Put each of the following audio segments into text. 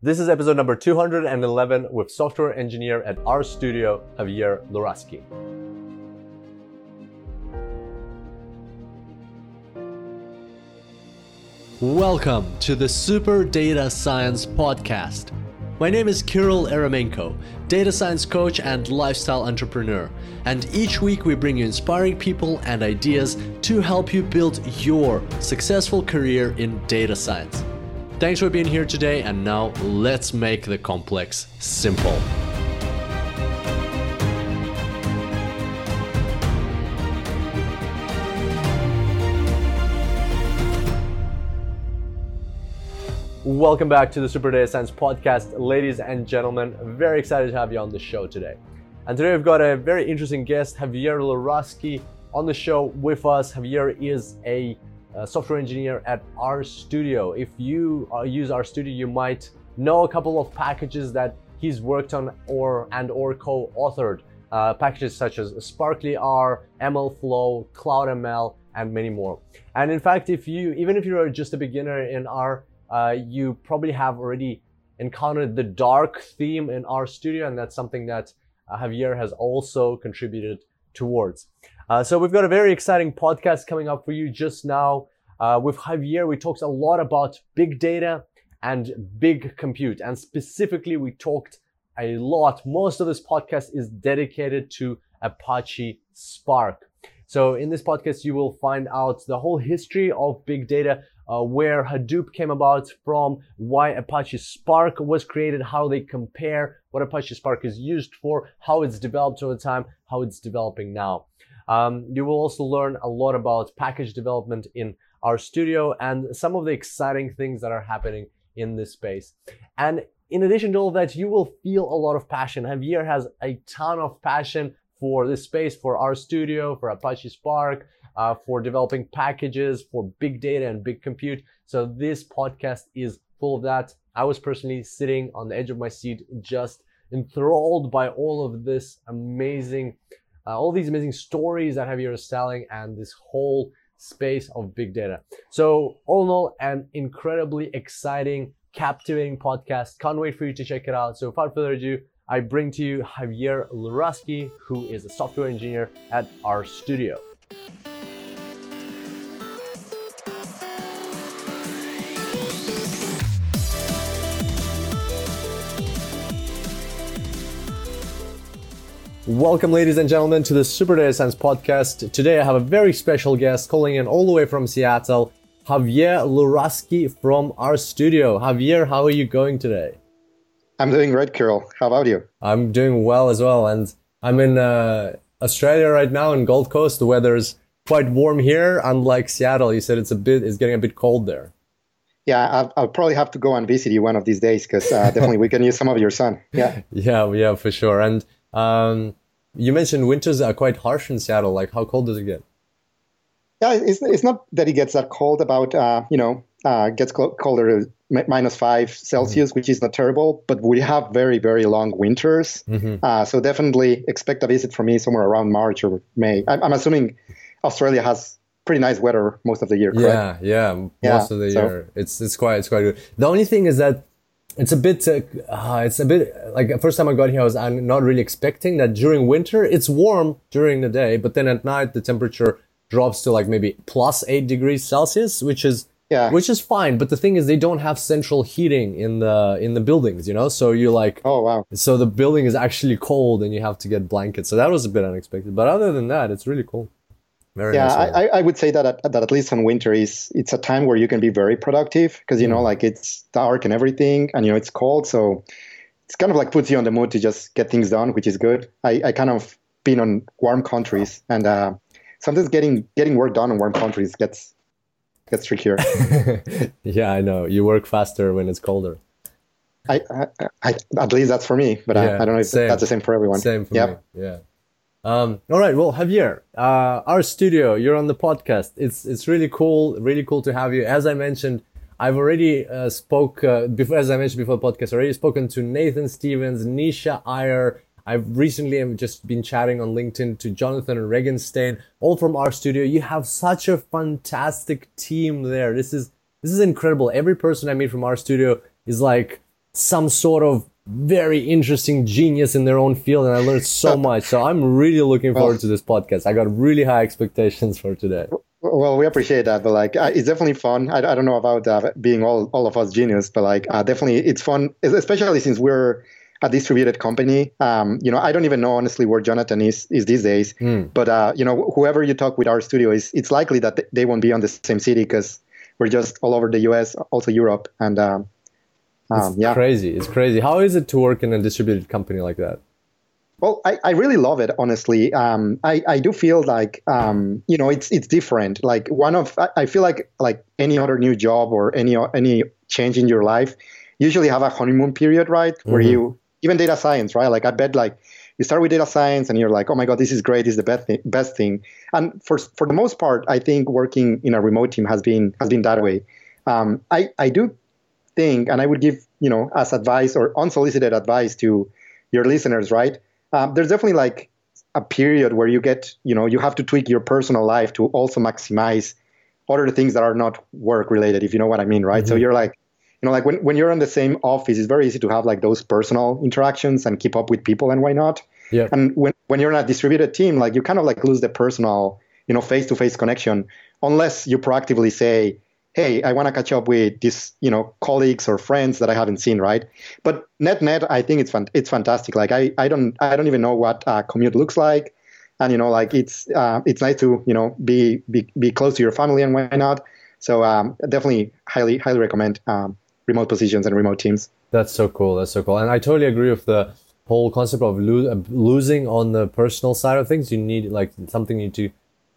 This is episode number 211 with software engineer at RStudio, Javier Luraschi. Welcome to the Super Data Science Podcast. My name is Kirill Eremenko, data science coach and lifestyle entrepreneur. And each week we bring you inspiring people and ideas to help you build your successful career in data science. Thanks for being here today, and now let's make the complex simple. Welcome back to the Super Data Science Podcast, ladies and gentlemen. Very excited to have you on the show today. And today we've got a very interesting guest, Javier Luraschi, on the show with us. Javier is a software engineer at RStudio. If you uh, use RStudio, you might know a couple of packages that he's worked on or and or co-authored. Uh, packages such as sparklyr, MLflow, CloudML, and many more. And in fact, if you even if you're just a beginner in R, uh, you probably have already encountered the dark theme in RStudio, and that's something that uh, Javier has also contributed towards. Uh, so we've got a very exciting podcast coming up for you just now. Uh, with Javier, we talked a lot about big data and big compute. And specifically, we talked a lot. Most of this podcast is dedicated to Apache Spark. So in this podcast, you will find out the whole history of big data, uh, where Hadoop came about from, why Apache Spark was created, how they compare, what Apache Spark is used for, how it's developed over time, how it's developing now. Um, you will also learn a lot about package development in RStudio and some of the exciting things that are happening in this space. And in addition to all that, you will feel a lot of passion. Javier has a ton of passion for this space, for RStudio, for Apache Spark, uh, for developing packages, for big data and big compute. So this podcast is full of that. I was personally sitting on the edge of my seat, just enthralled by all of this amazing uh, all these amazing stories that Javier is telling and this whole space of big data. So all in all, an incredibly exciting, captivating podcast. Can't wait for you to check it out. So without further ado, I bring to you Javier Luraschi, who is a software engineer at RStudio. Welcome, ladies and gentlemen, to the Super Data Science podcast. Today I have a very special guest calling in all the way from Seattle, Javier Luraschi from RStudio. Javier, how are you going today? I'm doing great, Kirill. How about you? I'm doing well as well. And I'm in uh, Australia right now in Gold Coast. The weather is quite warm here, unlike Seattle. You said it's a bit, it's getting a bit cold there. Yeah, I'll, I'll probably have to go and visit you one of these days because uh, definitely we can use some of your sun. Yeah. yeah, yeah, for sure. And um, you mentioned winters are quite harsh in Seattle. Like, how cold does it get? Yeah, it's, it's not that it gets that cold. About uh, you know, uh, gets colder minus five Celsius, mm-hmm. which is not terrible. But we have very very long winters. Mm-hmm. Uh, so definitely expect a visit from me somewhere around March or May. I'm, I'm, assuming Australia has pretty nice weather most of the year. Correct? Yeah, yeah, most yeah, of the so. year. It's it's quite it's quite good. The only thing is that it's a bit uh, uh, it's a bit like the first time i got here i was I'm not really expecting that during winter it's warm during the day but then at night the temperature drops to like maybe plus eight degrees celsius which is yeah. which is fine but the thing is they don't have central heating in the in the buildings you know? So you're like oh wow. so the building is actually cold and you have to get blankets. So that was a bit unexpected but other than that it's really cool very yeah, nice I, I would say that at, that at least on winter is it's a time where you can be very productive because you mm. know like it's dark and everything, and you know it's cold, so it's kind of like puts you on the mood to just get things done, which is good. I, I kind of been on warm countries, and uh, sometimes getting getting work done in warm countries gets gets trickier. yeah, I know. You work faster when it's colder. I, I, I at least that's for me, but yeah, I, I, don't know if same. that's the same for everyone. Same for yep. me. Yeah. Um, all right, well, Javier, uh, RStudio, you're on the podcast. It's it's really cool, really cool to have you. As I mentioned, I've already uh, spoke uh, before, as I mentioned before the podcast, already spoken to Nathan Stephens, Nisha Iyer. I've recently just been chatting on LinkedIn to Jonathan Regenstein, all from RStudio. You have such a fantastic team there. This is this is incredible. Every person I meet from RStudio is like some sort of very interesting genius in their own field and I learned so much. So I'm really looking forward well, to this podcast. I got really high expectations for today. Well, we appreciate that, but like, uh, it's definitely fun. I, I don't know about uh, being all, all of us genius, but like, uh, definitely it's fun, especially since we're a distributed company. Um, you know, I don't even know honestly where Jonathan is is these days. Mm. But uh, you know, whoever you talk with RStudio is it's likely that they won't be on the same city because we're just all over the U.S., also Europe, and um, um, yeah, crazy. It's crazy. How is it to work in a distributed company like that? Well, I, I really love it, honestly. Um, I, I do feel like, um, you know, it's it's different. Like one of, I, I feel like like any other new job or any any change in your life, usually have a honeymoon period, right? Mm-hmm. Where you even data science, right? Like I bet like you start with data science and you're like, oh my god, this is great, this is the best thing, best thing. And for for the most part, I think working in a remote team has been has been that way. Um, I I do think, and I would give you know as advice or unsolicited advice to your listeners, right? Um, there's definitely like a period where you get you know you have to tweak your personal life to also maximize other things that are not work related, if you know what I mean, right? Mm-hmm. So you're like you know, like when, when you're in the same office, it's very easy to have like those personal interactions and keep up with people and why not? Yeah. And when, when you're in a distributed team, like you kind of like lose the personal, you know, face to face connection unless you proactively say, Hey, I want to catch up with these, you know, colleagues or friends that I haven't seen, right? But net net, I think it's fun. It's fantastic. Like I, I don't, I don't even know what commute looks like, and you know, like it's, uh, it's nice to, you know, be, be, be close to your family and why not. So um, definitely, highly, highly recommend um, remote positions and remote teams. That's so cool. That's so cool. And I totally agree with the whole concept of lo- uh, losing on the personal side of things. You need like something you need to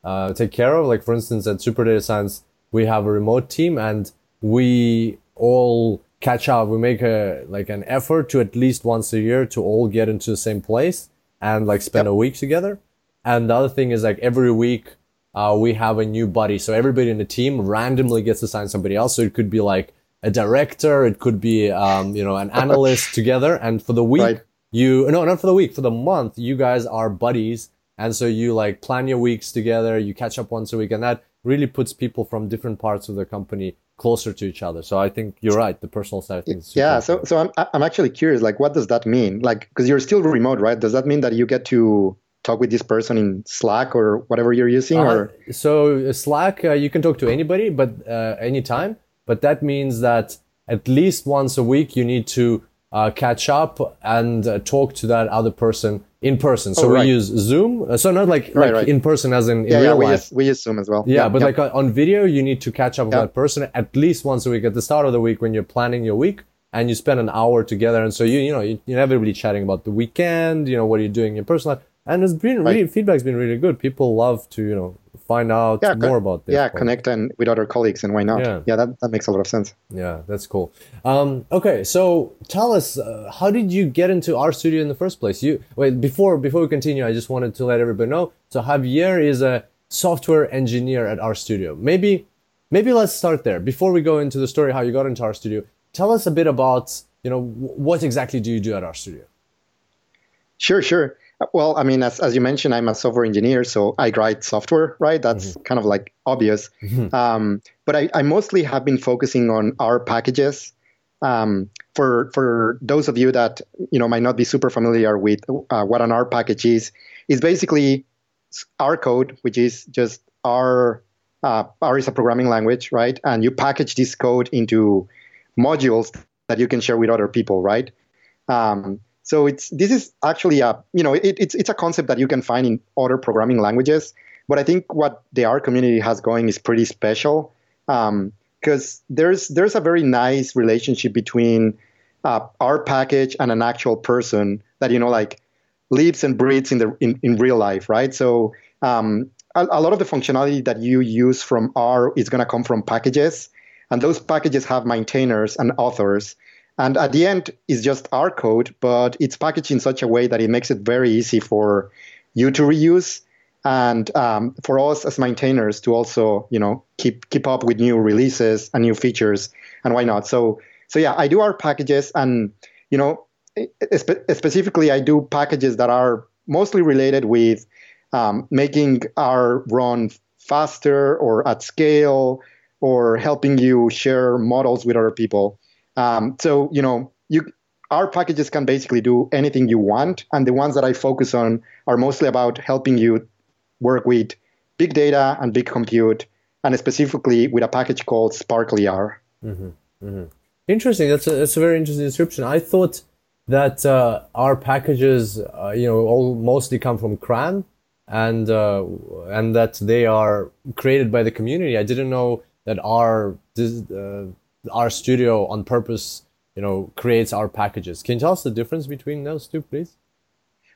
uh, take care of. Like for instance, at Super Data Science, we have a remote team and we all catch up. We make a like an effort to at least once a year to all get into the same place and like spend yep. a week together. And the other thing is like every week uh, we have a new buddy. So everybody in the team randomly gets assigned somebody else. So it could be like a director, it could be, um, you know, an analyst together. And for the week, right. you, no, not for the week, for the month, you guys are buddies. And so you like plan your weeks together, you catch up once a week, and that really puts people from different parts of the company closer to each other. So I think you're right. The personal side of things. Yeah. So, so I'm, I'm actually curious, like, what does that mean? Like, because you're still remote, right? Does that mean that you get to talk with this person in Slack or whatever you're using? Uh, or so Slack, uh, you can talk to anybody, but uh, anytime but that means that at least once a week you need to uh, catch up and uh, talk to that other person in person. So oh, right. we use Zoom. Uh, so not like, right, like right. in person as in, in yeah, real yeah, we life. Use, we use Zoom as well. Yeah, yeah but like uh, on video, you need to catch up with that person at least once a week at the start of the week when you're planning your week and you spend an hour together. And so you, you know, you, you're inevitably chatting about the weekend, you know, what are you doing in personal life. And it's been really, feedback's been really good. People love to, you know, find out yeah, more about this. Yeah, connect and with other colleagues, and why not? Yeah, yeah that, that makes a lot of sense. Yeah, that's cool. Um, okay, so tell us, uh, how did you get into RStudio in the first place? You wait before before we continue. I just wanted to let everybody know. So Javier is a software engineer at RStudio. Maybe maybe let's start there before we go into the story how you got into RStudio. Tell us a bit about you know what exactly do you do at RStudio? Sure, sure. Well, I mean, as, as you mentioned, I'm a software engineer, so I write software, right? That's mm-hmm. kind of like obvious. Mm-hmm. Um, but I, I, mostly have been focusing on R packages. Um, for for those of you that you know might not be super familiar with uh, what an R package is, is basically R code, which is just R. Uh, R is a programming language, right? And you package this code into modules that you can share with other people, right? Um, so it's this is actually a you know it, it's it's a concept that you can find in other programming languages, but I think what the R community has going is pretty special because um, there's there's a very nice relationship between uh, R package and an actual person that you know like lives and breathes in the in, in real life, right? So um, a, a lot of the functionality that you use from R is going to come from packages, and those packages have maintainers and authors. And at the end, it's just R code, but it's packaged in such a way that it makes it very easy for you to reuse and um, for us as maintainers to also, you know, keep keep up with new releases and new features. And why not? So so yeah, I do R packages, and you know, spe- specifically, I do packages that are mostly related with um, making R run faster or at scale or helping you share models with other people. Um, so you know, you R packages can basically do anything you want, and the ones that I focus on are mostly about helping you work with big data and big compute, and specifically with a package called sparklyr. Mm-hmm. Mm-hmm. Interesting. That's a, that's a very interesting description. I thought that uh, R packages, uh, you know, all mostly come from CRAN, and uh, and that they are created by the community. I didn't know that our this, uh, studio on purpose, you know, creates R packages. Can you tell us the difference between those two, please?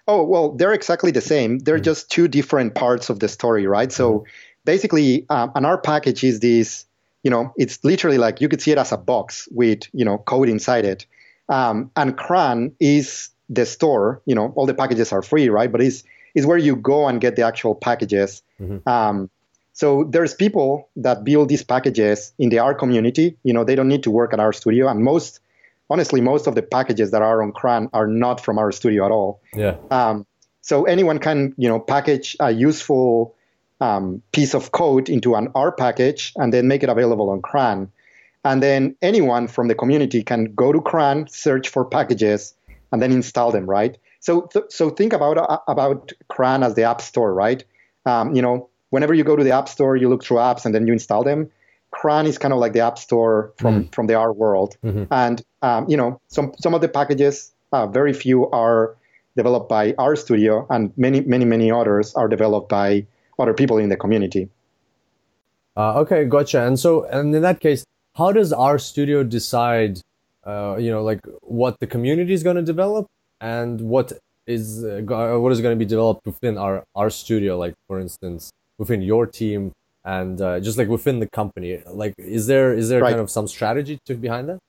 Oh well, they're exactly the same. They're mm-hmm. just two different parts of the story, right? So mm-hmm. basically, um, an R package is this. You know, it's literally like you could see it as a box with you know code inside it, um, and CRAN is the store. You know, all the packages are free, right? But it's is where you go and get the actual packages. Mm-hmm. Um, so there's people that build these packages in the R community. You know, they don't need to work at RStudio, and most, honestly, most of the packages that are on CRAN are not from RStudio at all. Yeah. Um, so anyone can, you know, package a useful um, piece of code into an R package and then make it available on CRAN. And then anyone from the community can go to CRAN, search for packages, and then install them, right? So, th- so think about uh, about CRAN as the app store, right? Um, you know, whenever you go to the app store, you look through apps and then you install them. CRAN is kind of like the app store from mm. from the R world, mm-hmm. and um, you know, some some of the packages, uh, very few are developed by RStudio, and many many many others are developed by other people in the community. Uh, okay, gotcha. And so, and in that case, how does RStudio decide, uh, you know, like what the community is going to develop and what is uh, what is going to be developed within RStudio, like for instance within your team and uh, just like within the company. Like is there is there right. kind of some strategy to behind that?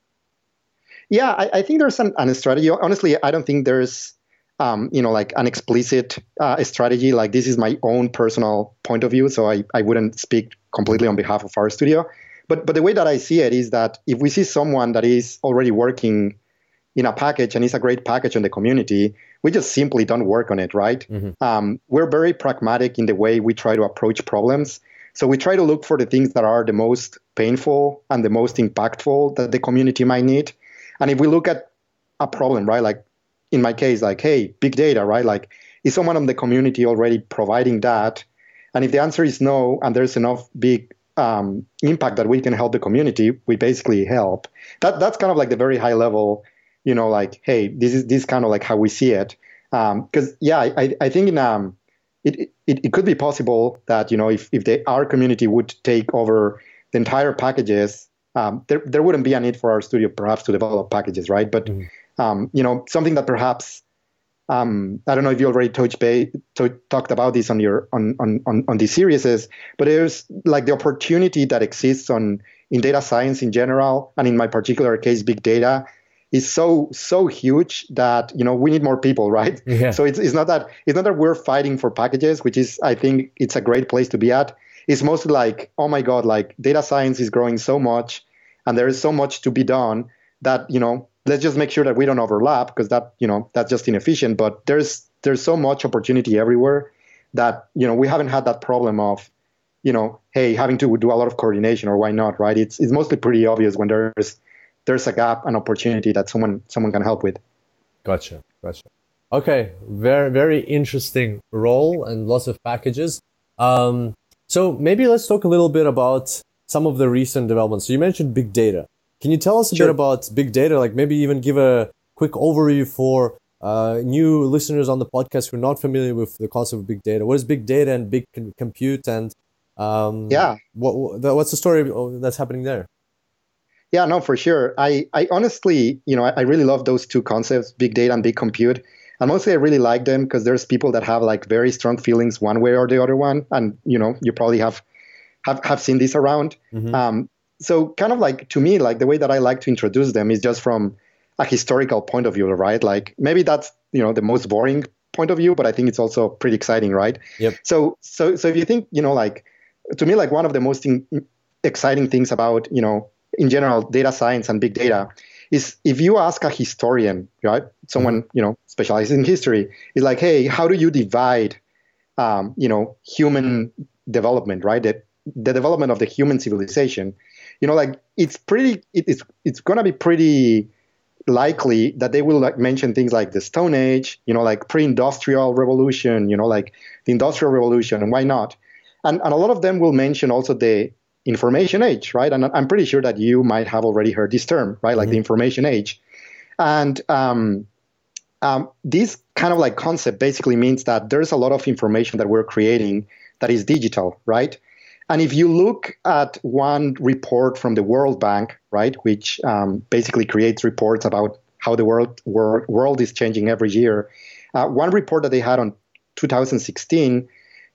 Yeah i, I think there's an, an strategy. Honestly i don't think there's um, you know like an explicit uh, strategy. Like this is my own personal point of view so I, I wouldn't speak completely on behalf of RStudio but but the way that i see it is that if we see someone that is already working in a package and it's a great package in the community, we just simply don't work on it, right? Mm-hmm. Um, we're very pragmatic in the way we try to approach problems. So we try to look for the things that are the most painful and the most impactful that the community might need. And if we look at a problem, right, like in my case, like, hey, big data, right? Like, is someone in the community already providing that? And if the answer is no, and there's enough big um, impact that we can help the community, we basically help. That that's kind of like the very high level you know, like, hey, this is this kind of like how we see it. Because um, yeah, I, I think in um, it, it it could be possible that you know if if the R community would take over the entire packages, um, there there wouldn't be a need for RStudio perhaps to develop packages, right? But mm. um, you know, something that perhaps um, I don't know if you already touched bay, to, talked about this on your on on on, on these series, but there's like the opportunity that exists on in data science in general, and in my particular case, big data, is so so huge that you know we need more people right? Yeah. so it's, it's not that it's not that we're fighting for packages which is i think it's a great place to be at. It's mostly like oh my god like data science is growing so much and there is so much to be done that you know let's just make sure that we don't overlap because that you know that's just inefficient. But there's there's so much opportunity everywhere that you know we haven't had that problem of you know hey having to do a lot of coordination or why not right? It's it's mostly pretty obvious when there's there's a gap, an opportunity that someone someone can help with. Gotcha, gotcha. Okay, very very interesting role and lots of packages. Um, so maybe let's talk a little bit about some of the recent developments. So you mentioned big data. Can you tell us a sure. bit about big data? Like maybe even give a quick overview for uh, new listeners on the podcast who are not familiar with the concept of big data. What is big data and big compute? And um, yeah, what, what's the story that's happening there? Yeah, no, for sure. I, I honestly, you know, I, I really love those two concepts, big data and big compute. And mostly I really like them because there's people that have like very strong feelings one way or the other one. And, you know, you probably have have, have seen this around. Mm-hmm. Um, so kind of like to me, like the way that I like to introduce them is just from a historical point of view, right? Like maybe that's, you know, the most boring point of view, but I think it's also pretty exciting, right? Yep. So so so if you think, you know, like to me, like one of the most in, exciting things about, you know, in general data science and big data is if you ask a historian, right, someone mm-hmm. you know specialized in history, is like, hey, how do you divide, um, you know, human development, right? The, the development of the human civilization, you know, like it's pretty, it, it's it's gonna be pretty likely that they will like mention things like the Stone Age, you know, like pre-industrial revolution, you know, like the Industrial Revolution, and why not? And, and a lot of them will mention also the information age, right? And I'm pretty sure that you might have already heard this term, right? Like mm-hmm. the information age. And um, um, this kind of like concept basically means that there's a lot of information that we're creating that is digital, right? And if you look at one report from the World Bank, right, which um, basically creates reports about how the world world, world is changing every year, uh, one report that they had on 2016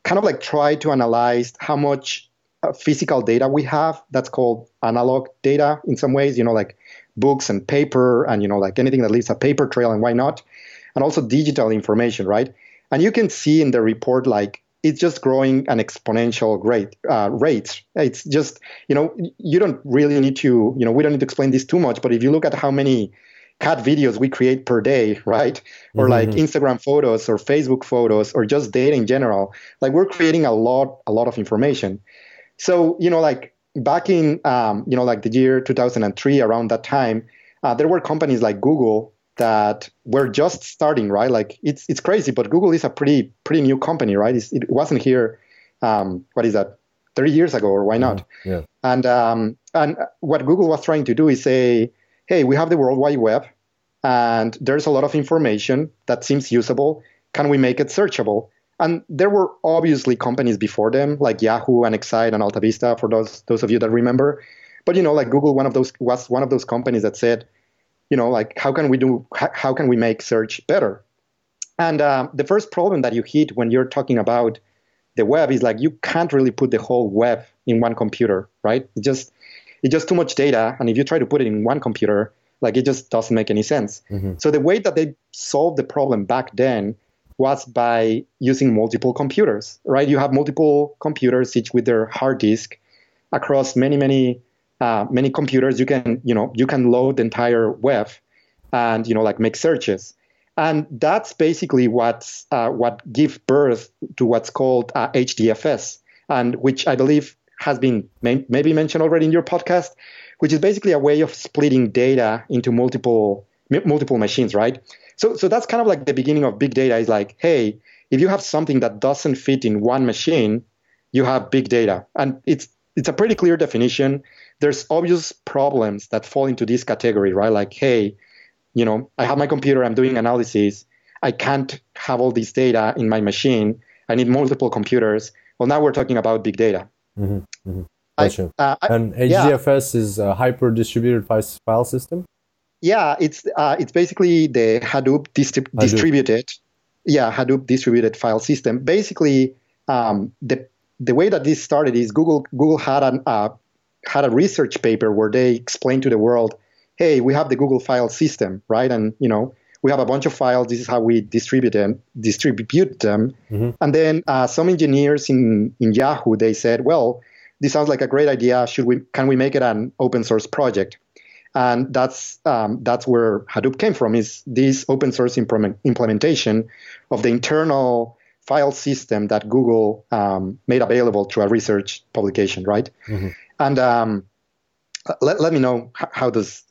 kind of like tried to analyze how much physical data we have. That's called analog data in some ways, you know, like books and paper and you know like anything that leaves a paper trail and why not, and also digital information, right? And you can see in the report like it's just growing an exponential rate. Uh, rate. It's just you know you don't really need to you know we don't need to explain this too much. But if you look at how many cat videos we create per day, right? Or mm-hmm. like Instagram photos or Facebook photos or just data in general, like we're creating a lot a lot of information. So you know like back in um, you know like the year 2003 around that time, uh, there were companies like Google that were just starting, right? Like it's it's crazy, but Google is a pretty pretty new company, right? It's, it wasn't here. Um, what is that? 30 years ago, or why not? Mm-hmm. Yeah. And um, and what Google was trying to do is say, hey, we have the World Wide Web, and there's a lot of information that seems usable. Can we make it searchable? And there were obviously companies before them, like Yahoo and Excite and AltaVista, for those those of you that remember. But you know, like Google, one of those was one of those companies that said, you know, like how can we do, how can we make search better? And uh, the first problem that you hit when you're talking about the web is like you can't really put the whole web in one computer, right? It just it's just too much data, and if you try to put it in one computer, like it just doesn't make any sense. Mm-hmm. So the way that they solved the problem back then was by using multiple computers, right? You have multiple computers, each with their hard disk, across many many uh, many computers. You can you know you can load the entire web and you know like make searches. And that's basically what's uh, what gives birth to what's called uh, hdfs and which i believe has been may- maybe mentioned already in your podcast which is basically a way of splitting data into multiple multiple machines right so so that's kind of like the beginning of big data is like hey if you have something that doesn't fit in one machine you have big data and it's it's a pretty clear definition there's obvious problems that fall into this category, right? Like, hey, you know, I have my computer, I'm doing analysis. I can't have all this data in my machine. I need multiple computers. Well, now we're talking about big data. Mm-hmm, mm-hmm. Gotcha. I, uh, I, and HDFS yeah. is a hyper distributed file system? Yeah, it's uh, it's basically the Hadoop, distri- Hadoop, distributed, yeah, Hadoop distributed file system. Basically, um, the the way that this started is Google Google had an, uh, had a research paper where they explained to the world, hey, we have the Google file system, right? And you know, we have a bunch of files. This is how we distribute them. Distribute them. Mm-hmm. And then uh, some engineers in in Yahoo they said, well, this sounds like a great idea. Should we? Can we make it an open source project? And that's um, that's where Hadoop came from. Is this open source implement, implementation of the internal file system that Google um, made available through a research publication, right? Mm-hmm. And um, let, let me know how, how does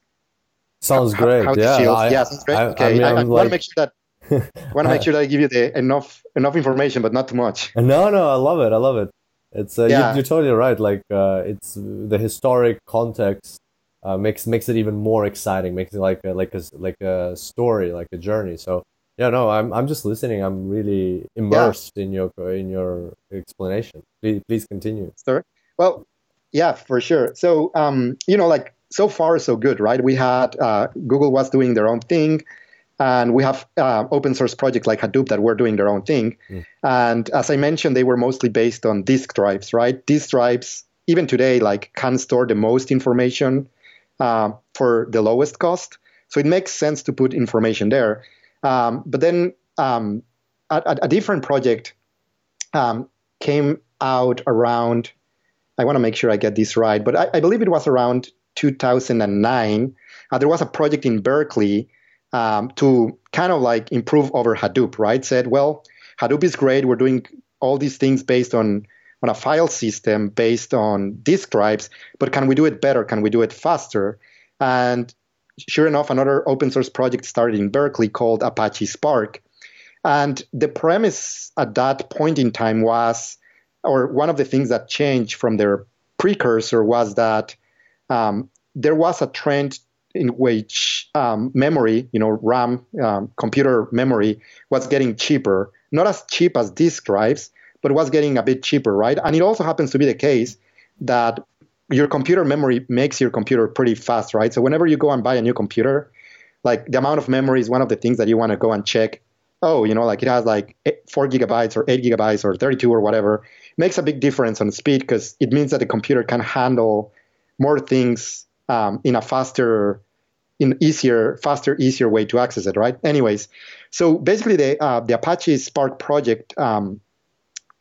sounds how, great. How, yeah, I, yeah, sounds great. I, okay, I, mean, I like... want to make sure that I want to make sure that I give you the enough enough information, but not too much. No, no, I love it. I love it. It's uh, yeah. you, are totally right. Like uh, it's the historic context uh, makes makes it even more exciting. Makes it like a, like a like a story, like a journey. So yeah, no, I'm I'm just listening. I'm really immersed yeah. in your in your explanation. Please please continue. Sorry. Well, yeah, for sure. So, um, you know, like so far so good, right? We had uh, Google was doing their own thing, and we have uh, open source projects like Hadoop that were doing their own thing. Mm. And as I mentioned, they were mostly based on disk drives, right? Disk drives, even today, like can store the most information uh, for the lowest cost. So it makes sense to put information there. Um, but then um, a, a, different project um, came out around I want to make sure I get this right, but I, I believe it was around 2009. Uh, there was a project in Berkeley um, to kind of like improve over Hadoop, right? Said, well, Hadoop is great. We're doing all these things based on on a file system based on disk drives, but can we do it better? Can we do it faster? And sure enough, another open source project started in Berkeley called Apache Spark. And the premise at that point in time was, or one of the things that changed from their precursor was that um, there was a trend in which um, memory, you know, RAM, um, computer memory, was getting cheaper. Not as cheap as disk drives, but it was getting a bit cheaper, right? And it also happens to be the case that your computer memory makes your computer pretty fast, right? So whenever you go and buy a new computer, like the amount of memory is one of the things that you want to go and check. Oh, you know, like it has like four gigabytes or eight gigabytes or 32 or whatever. It makes a big difference on speed because it means that the computer can handle more things um, in a faster, in easier, faster, easier way to access it, right? Anyways, so basically the uh, the Apache Spark project um,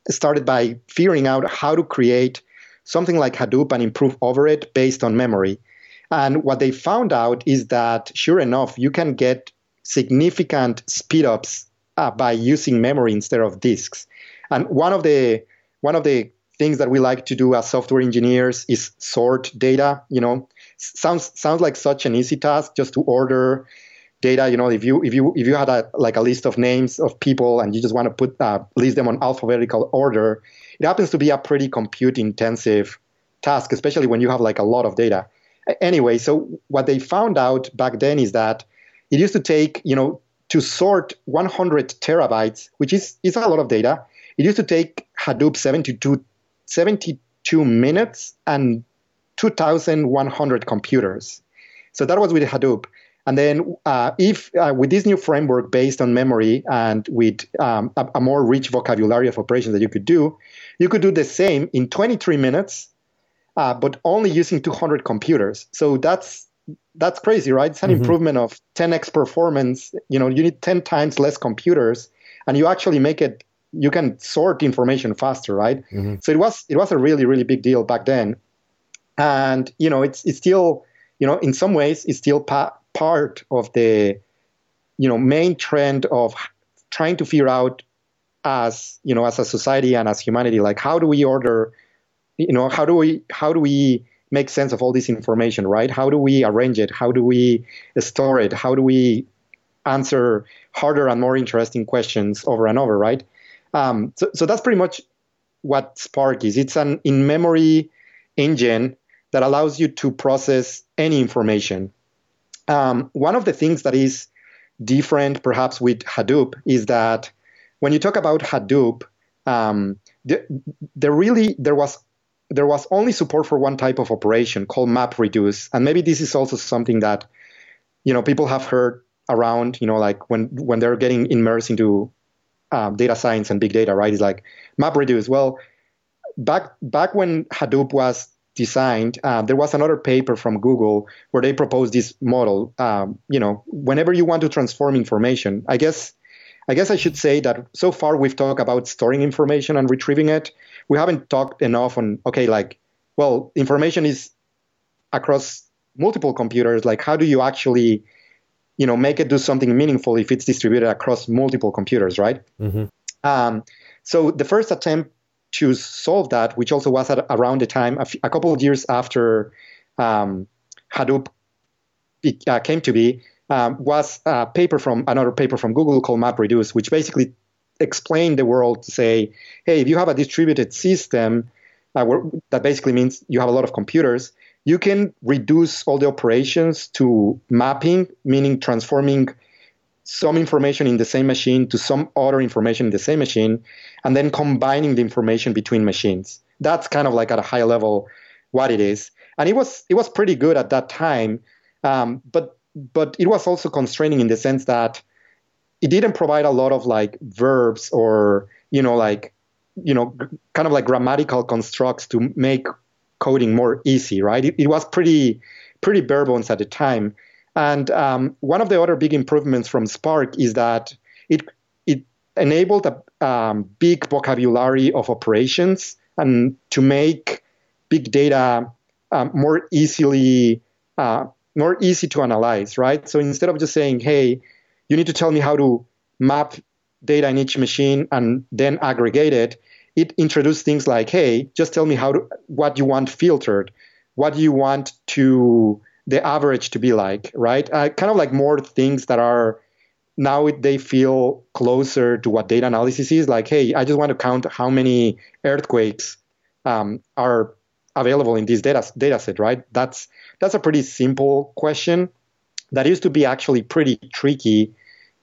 started by figuring out how to create something like Hadoop and improve over it based on memory. And what they found out is that, sure enough, you can get significant speedups uh, by using memory instead of disks. And one of the one of the things that we like to do as software engineers is sort data. You know, sounds sounds like such an easy task just to order data. You know, if you if you if you had a like a list of names of people and you just want to put uh, list them on alphabetical order, it happens to be a pretty compute intensive task, especially when you have like a lot of data. Anyway, so what they found out back then is that it used to take, you know, to sort 100 terabytes, which is, is a lot of data, it used to take Hadoop 72, 72 minutes and 2,100 computers. So that was with Hadoop. And then, uh, if uh, with this new framework based on memory and with um, a, a, more rich vocabulary of operations that you could do, you could do the same in 23 minutes, uh, but only using 200 computers. So that's that's crazy, right? It's an mm-hmm. improvement of 10x performance. You know, you need 10 times less computers, and you actually make it. You can sort information faster, right? Mm-hmm. So it was it was a really really big deal back then, and you know it's it's still you know in some ways it's still pa- part of the you know main trend of trying to figure out as you know as a society and as humanity like how do we order you know how do we how do we make sense of all this information right? How do we arrange it? How do we store it? How do we answer harder and more interesting questions over and over right? Um, so, so that's pretty much what spark is. It's an in-memory engine that allows you to process any information um, one of the things that is different perhaps with hadoop is that when you talk about Hadoop, um, there, really there was there was only support for one type of operation called MapReduce, and maybe this is also something that you know people have heard around. You know, like when when they're getting immersed into um, data science and big data, right? It's like MapReduce. Well, back back when Hadoop was designed, uh, there was another paper from Google where they proposed this model. Um, you know, whenever you want to transform information, I guess I guess I should say that so far we've talked about storing information and retrieving it. We haven't talked enough on, okay, like, well, information is across multiple computers. Like, how do you actually, you know, make it do something meaningful if it's distributed across multiple computers, right? Mm-hmm. Um, so the first attempt to solve that, which also was at around the time, a, f- a couple of years after um, Hadoop uh, came to be, um, was a paper from another paper from Google called MapReduce, which basically explained the world to say, hey, if you have a distributed system, uh, where, that basically means you have a lot of computers, you can reduce all the operations to mapping, meaning transforming some information in the same machine to some other information in the same machine, and then combining the information between machines. That's kind of like at a high level what it is. And it was it was pretty good at that time. Um, but but it was also constraining in the sense that it didn't provide a lot of like verbs or you know like you know kind of like grammatical constructs to make coding more easy right it, it was pretty pretty bare bones at the time and um, one of the other big improvements from spark is that it it enabled a um, big vocabulary of operations and to make big data um, more easily uh, more easy to analyze, right? So instead of just saying, hey, you need to tell me how to map data in each machine and then aggregate it, it introduced things like, hey, just tell me how to, what you want filtered, what you want to the average to be like, right? Uh, kind of like more things that are now they feel closer to what data analysis is. Like, hey, I just want to count how many earthquakes um, are available in this data data set, right? That's that's a pretty simple question that used to be actually pretty tricky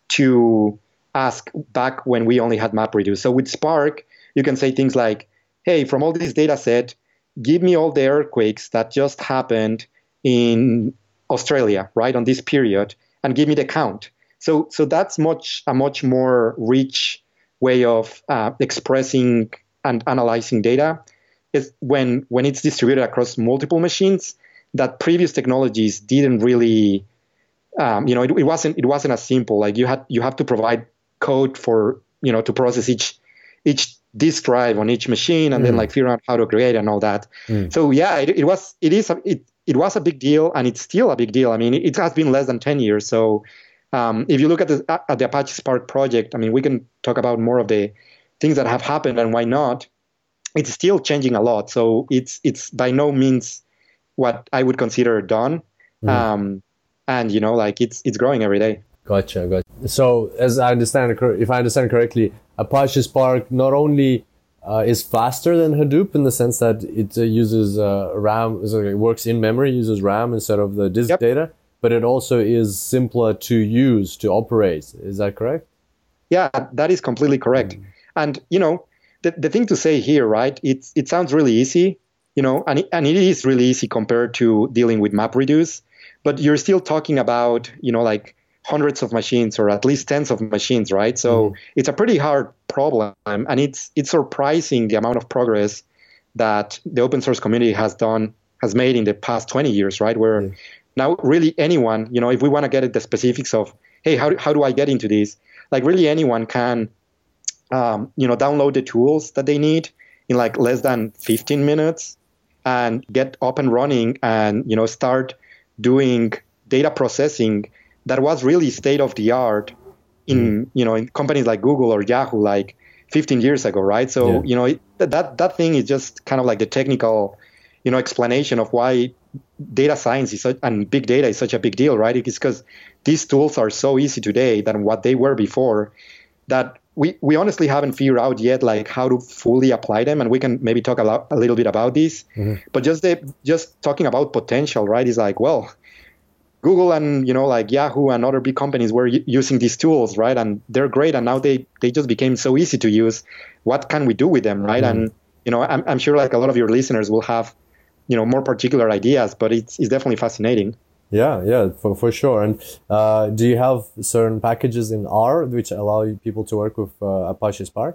to ask back when we only had MapReduce. So with Spark, you can say things like, hey, from all this data set, give me all the earthquakes that just happened in Australia, right, on this period, and give me the count. So, so that's much a much more rich way of uh, expressing and analyzing data. Is when when it's distributed across multiple machines that previous technologies didn't really, um, you know, it, it wasn't it wasn't as simple. Like you had you have to provide code for you know to process each each disk drive on each machine and mm. then like figure out how to create and all that. Mm. So yeah, it, it was it is it it was a big deal and it's still a big deal. I mean, it, has been less than ten years. So um, if you look at the at the Apache Spark project, I mean, we can talk about more of the things that have happened and why not. It's still changing a lot. So it's it's by no means what I would consider done. Mm. Um, and you know, like it's it's growing every day. Gotcha, gotcha. So, as I understand, if I understand correctly, Apache Spark not only uh, is faster than Hadoop in the sense that it uh, uses uh, RAM, so it works in memory, uses RAM instead of the disk yep. data, but it also is simpler to use to operate. Is that correct? Yeah, that is completely correct. Mm. And you know, the, the thing to say here, right? It it sounds really easy, you know, and it, and it is really easy compared to dealing with MapReduce, but you're still talking about, you know, like hundreds of machines or at least tens of machines, right? So mm. it's a pretty hard problem, and it's it's surprising the amount of progress that the open source community has done has made in the past 20 years, right? Where mm. now really anyone, you know, if we want to get at the specifics of, hey, how do, how do I get into this? Like really anyone can, um, you know, download the tools that they need in like less than 15 minutes and get up and running and you know start doing data processing that was really state of the art in mm. you know in companies like Google or Yahoo like 15 years ago, right? So yeah. you know it, that that thing is just kind of like the technical you know explanation of why data science is such, and big data is such a big deal, right? It's because these tools are so easy today than what they were before that we, we honestly haven't figured out yet like how to fully apply them and we can maybe talk a, lot, a little bit about this mm-hmm. but just the, just talking about potential right is like well Google and you know like Yahoo and other big companies were using these tools, right? And they're great, and now they they just became so easy to use. What can we do with them, right? Mm-hmm. And you know, I'm, I'm sure like a lot of your listeners will have you know more particular ideas, but it's it's definitely fascinating. Yeah, yeah, for, for sure. And uh, do you have certain packages in R which allow people to work with uh, Apache Spark?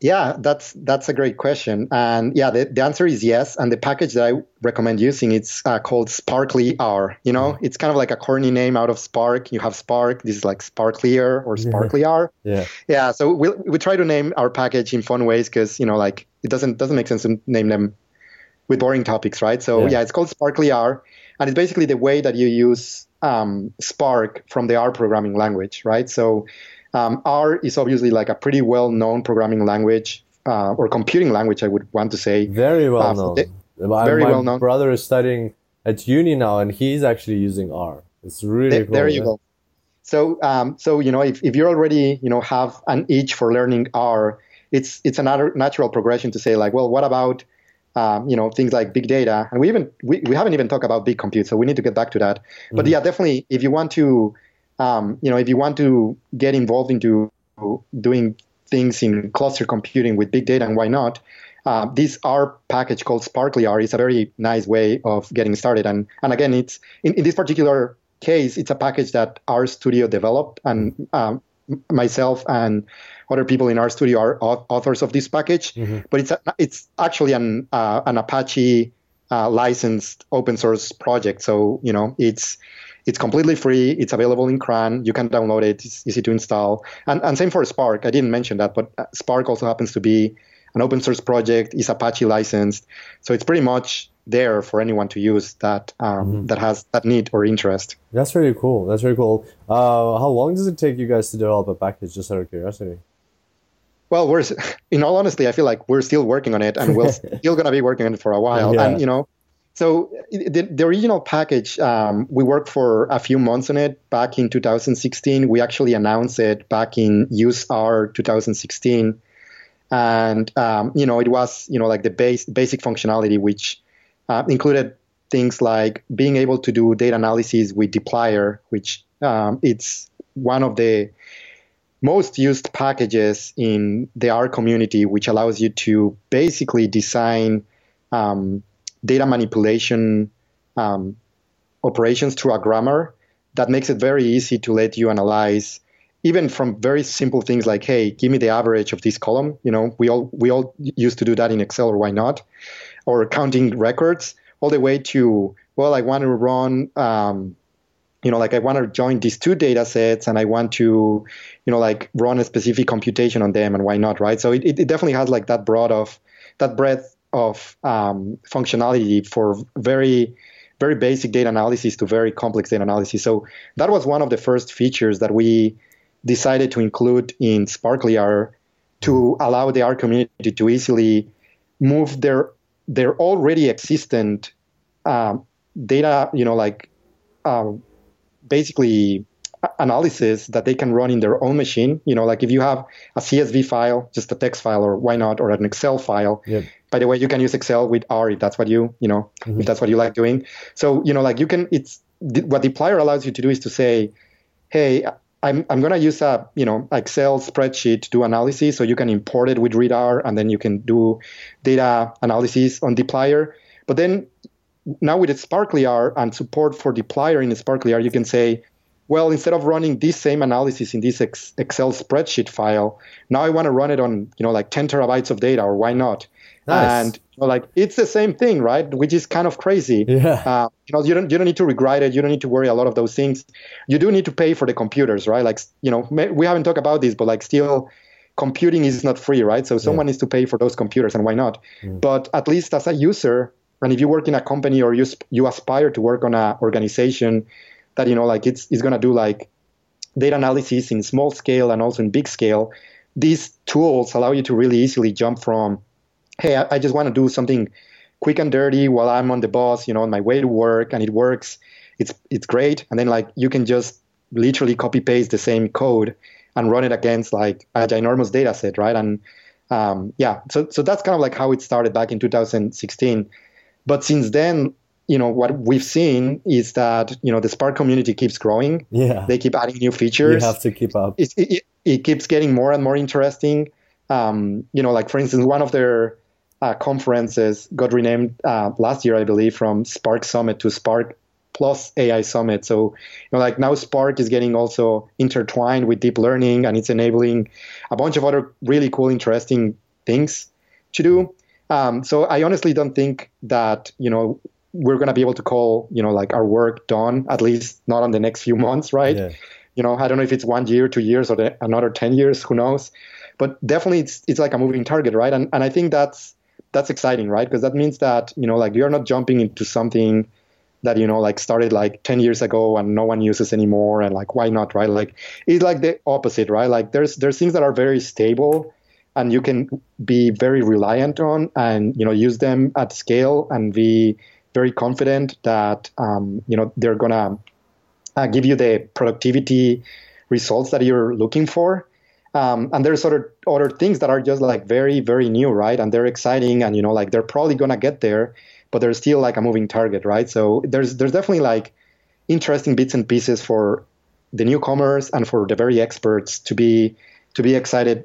Yeah, that's that's a great question, and yeah, the, the answer is yes. And the package that I recommend using it's uh, called sparklyr. You know, it's kind of like a corny name out of Spark. You have Spark. This is like Sparklier or sparklyr. Yeah. Yeah. So we we try to name our package in fun ways because you know, like it doesn't doesn't make sense to name them with boring topics, right? So yeah, yeah it's called sparklyr, and it's basically the way that you use um, Spark from the R programming language, right? So um, R is obviously like a pretty well-known programming language uh, or computing language, I would want to say. Very well uh, known. very my well known. brother is studying at uni now, and he's actually using R. It's really there, cool. There you go. So, um, so you know, if, if you already you know have an itch for learning R, it's it's another natural progression to say like, well, what about um, you know things like big data? And we even we, we haven't even talked about big compute, so we need to get back to that. But mm-hmm. yeah, definitely, if you want to um, you know, if you want to get involved into doing things in cluster computing with big data, and why not? Uh, this R package called sparklyr is a very nice way of getting started. And and again, it's in, in this particular case, it's a package that R Studio developed, and um, myself and other people in R Studio are authors of this package. Mm-hmm. But it's a, it's actually an uh, an Apache uh, licensed open source project. So you know, it's it's completely free. It's available in CRAN. You can download it. It's easy to install. And, and same for Spark. I didn't mention that, but uh, Spark also happens to be an open source project. It's Apache licensed, so it's pretty much there for anyone to use that um, mm-hmm. that has that need or interest. That's very cool. That's very cool. Uh, how long does it take you guys to develop a package? Just out of curiosity. Well, we're in all honesty, I feel like we're still working on it, and we're still gonna be working on it for a while. Yeah. And you know, So the, the original package, um, we worked for a few months on it back in 2016. We actually announced it back in UseR 2016, and um, you know it was you know like the base basic functionality which uh, included things like being able to do data analysis with dplyr, which um, it's one of the most used packages in the R community, which allows you to basically design um, data manipulation um, operations through a grammar that makes it very easy to let you analyze even from very simple things like hey give me the average of this column. You know we all we all used to do that in excel or why not? Or counting records all the way to well i want to run um, you know like i want to join these two data sets and i want to you know like run a specific computation on them and why not right? So it, it definitely has like that broad of that breadth of um, functionality for very very basic data analysis to very complex data analysis. So that was one of the first features that we decided to include in sparklyr to allow the R community to easily move their their already existent um, data, you know, like uh, basically analysis that they can run in their own machine. You know, like if you have a CSV file, just a text file, or why not, or an Excel file. Yep. By the way, you can use Excel with R if that's what you, you know, mm-hmm. if that's what you like doing. So, you know, like you can, it's what dplyr allows you to do is to say, hey, I'm, I'm going to use a, you know, Excel spreadsheet to do analysis. So you can import it with readr and then you can do data analysis on dplyr. But then now with sparklyr and support for dplyr in sparklyr, you can say, well, instead of running this same analysis in this Excel spreadsheet file, now I want to run it on, you know, like 10 terabytes of data, or why not? Nice. And you know, like it's the same thing, right? Which is kind of crazy. Yeah. Uh, you know, you don't you don't need to rewrite it. You don't need to worry a lot of those things. You do need to pay for the computers, right? Like you know, we haven't talked about this, but like still, computing is not free, right? So someone yeah. needs to pay for those computers, and why not? Mm. But at least as a user, and if you work in a company or you you aspire to work on an organization that you know like it's it's gonna do like data analysis in small scale and also in big scale. These tools allow you to really easily jump from, hey, I, I just want to do something quick and dirty while I'm on the bus, you know, on my way to work, and it works. It's it's great, and then like you can just literally copy paste the same code and run it against like a ginormous data set, right? And um, yeah, so so that's kind of like how it started back in 2016. But since then, you know what we've seen is that you know the Spark community keeps growing. Yeah, they keep adding new features. You have to keep up. It, it, it keeps getting more and more interesting. Um, you know, like for instance, one of their uh, conferences got renamed uh, last year, I believe, from Spark Summit to Spark Plus AI Summit. So, you know, like now Spark is getting also intertwined with deep learning, and it's enabling a bunch of other really cool, interesting things to do. Um, so I honestly don't think that you know we're going to be able to call you know like our work done at least not on the next few months right? Yeah. you know i don't know if it's one year two years or the, another 10 years who knows? But definitely it's it's like a moving target right? And and i think that's that's exciting right? Because that means that you know like you're not jumping into something that you know like started like 10 years ago and no one uses anymore and like why not right? Like it's like the opposite right? Like there's there's things that are very stable and you can be very reliant on and you know use them at scale and be very confident that um, you know they're gonna uh, give you the productivity results that you're looking for. Um, and there's other other things that are just like very very new, right? And they're exciting, and you know like they're probably gonna get there, but they're still like a moving target, right? So there's there's definitely like interesting bits and pieces for the newcomers and for the very experts to be to be excited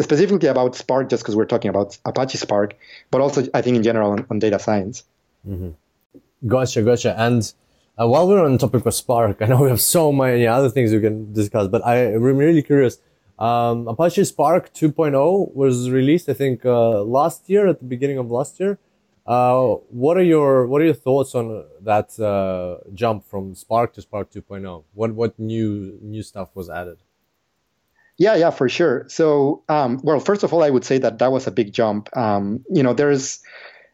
specifically about Spark, just because we're talking about Apache Spark, but also I think in general on, on data science. Mm-hmm. Gotcha, gotcha. And uh, while we're on the topic of Spark, I know we have so many other things we can discuss, but I, am really curious. Um, Apache Spark 2.0 was released, I think, uh, last year at the beginning of last year. Uh, what are your What are your thoughts on that uh, jump from Spark to Spark 2.0? What what new new stuff was added? Yeah, yeah, for sure. So, um, well, first of all, I would say that that was a big jump. Um, you know, there's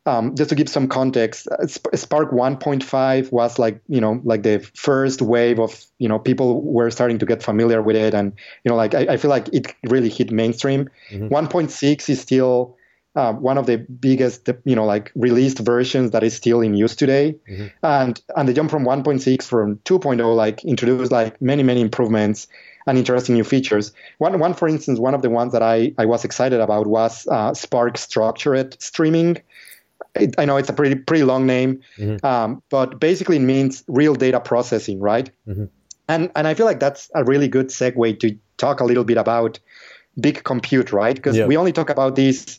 um, just to give some context, uh, Spark 1.5 was like you know like the first wave of you know people were starting to get familiar with it, and you know like I, I feel like it really hit mainstream. Mm-hmm. 1.6 is still uh, one of the biggest, you know, like released versions that is still in use today. Mm-hmm. And and the jump from 1.6 from 2.0 like introduced like many many improvements and interesting new features. One one for instance, one of the ones that I I was excited about was uh, Spark structured streaming. It, I know it's a pretty pretty long name, mm-hmm. um, but basically it means real data processing, right? Mm-hmm. And and I feel like that's a really good segue to talk a little bit about big compute, right? Because we only talk about this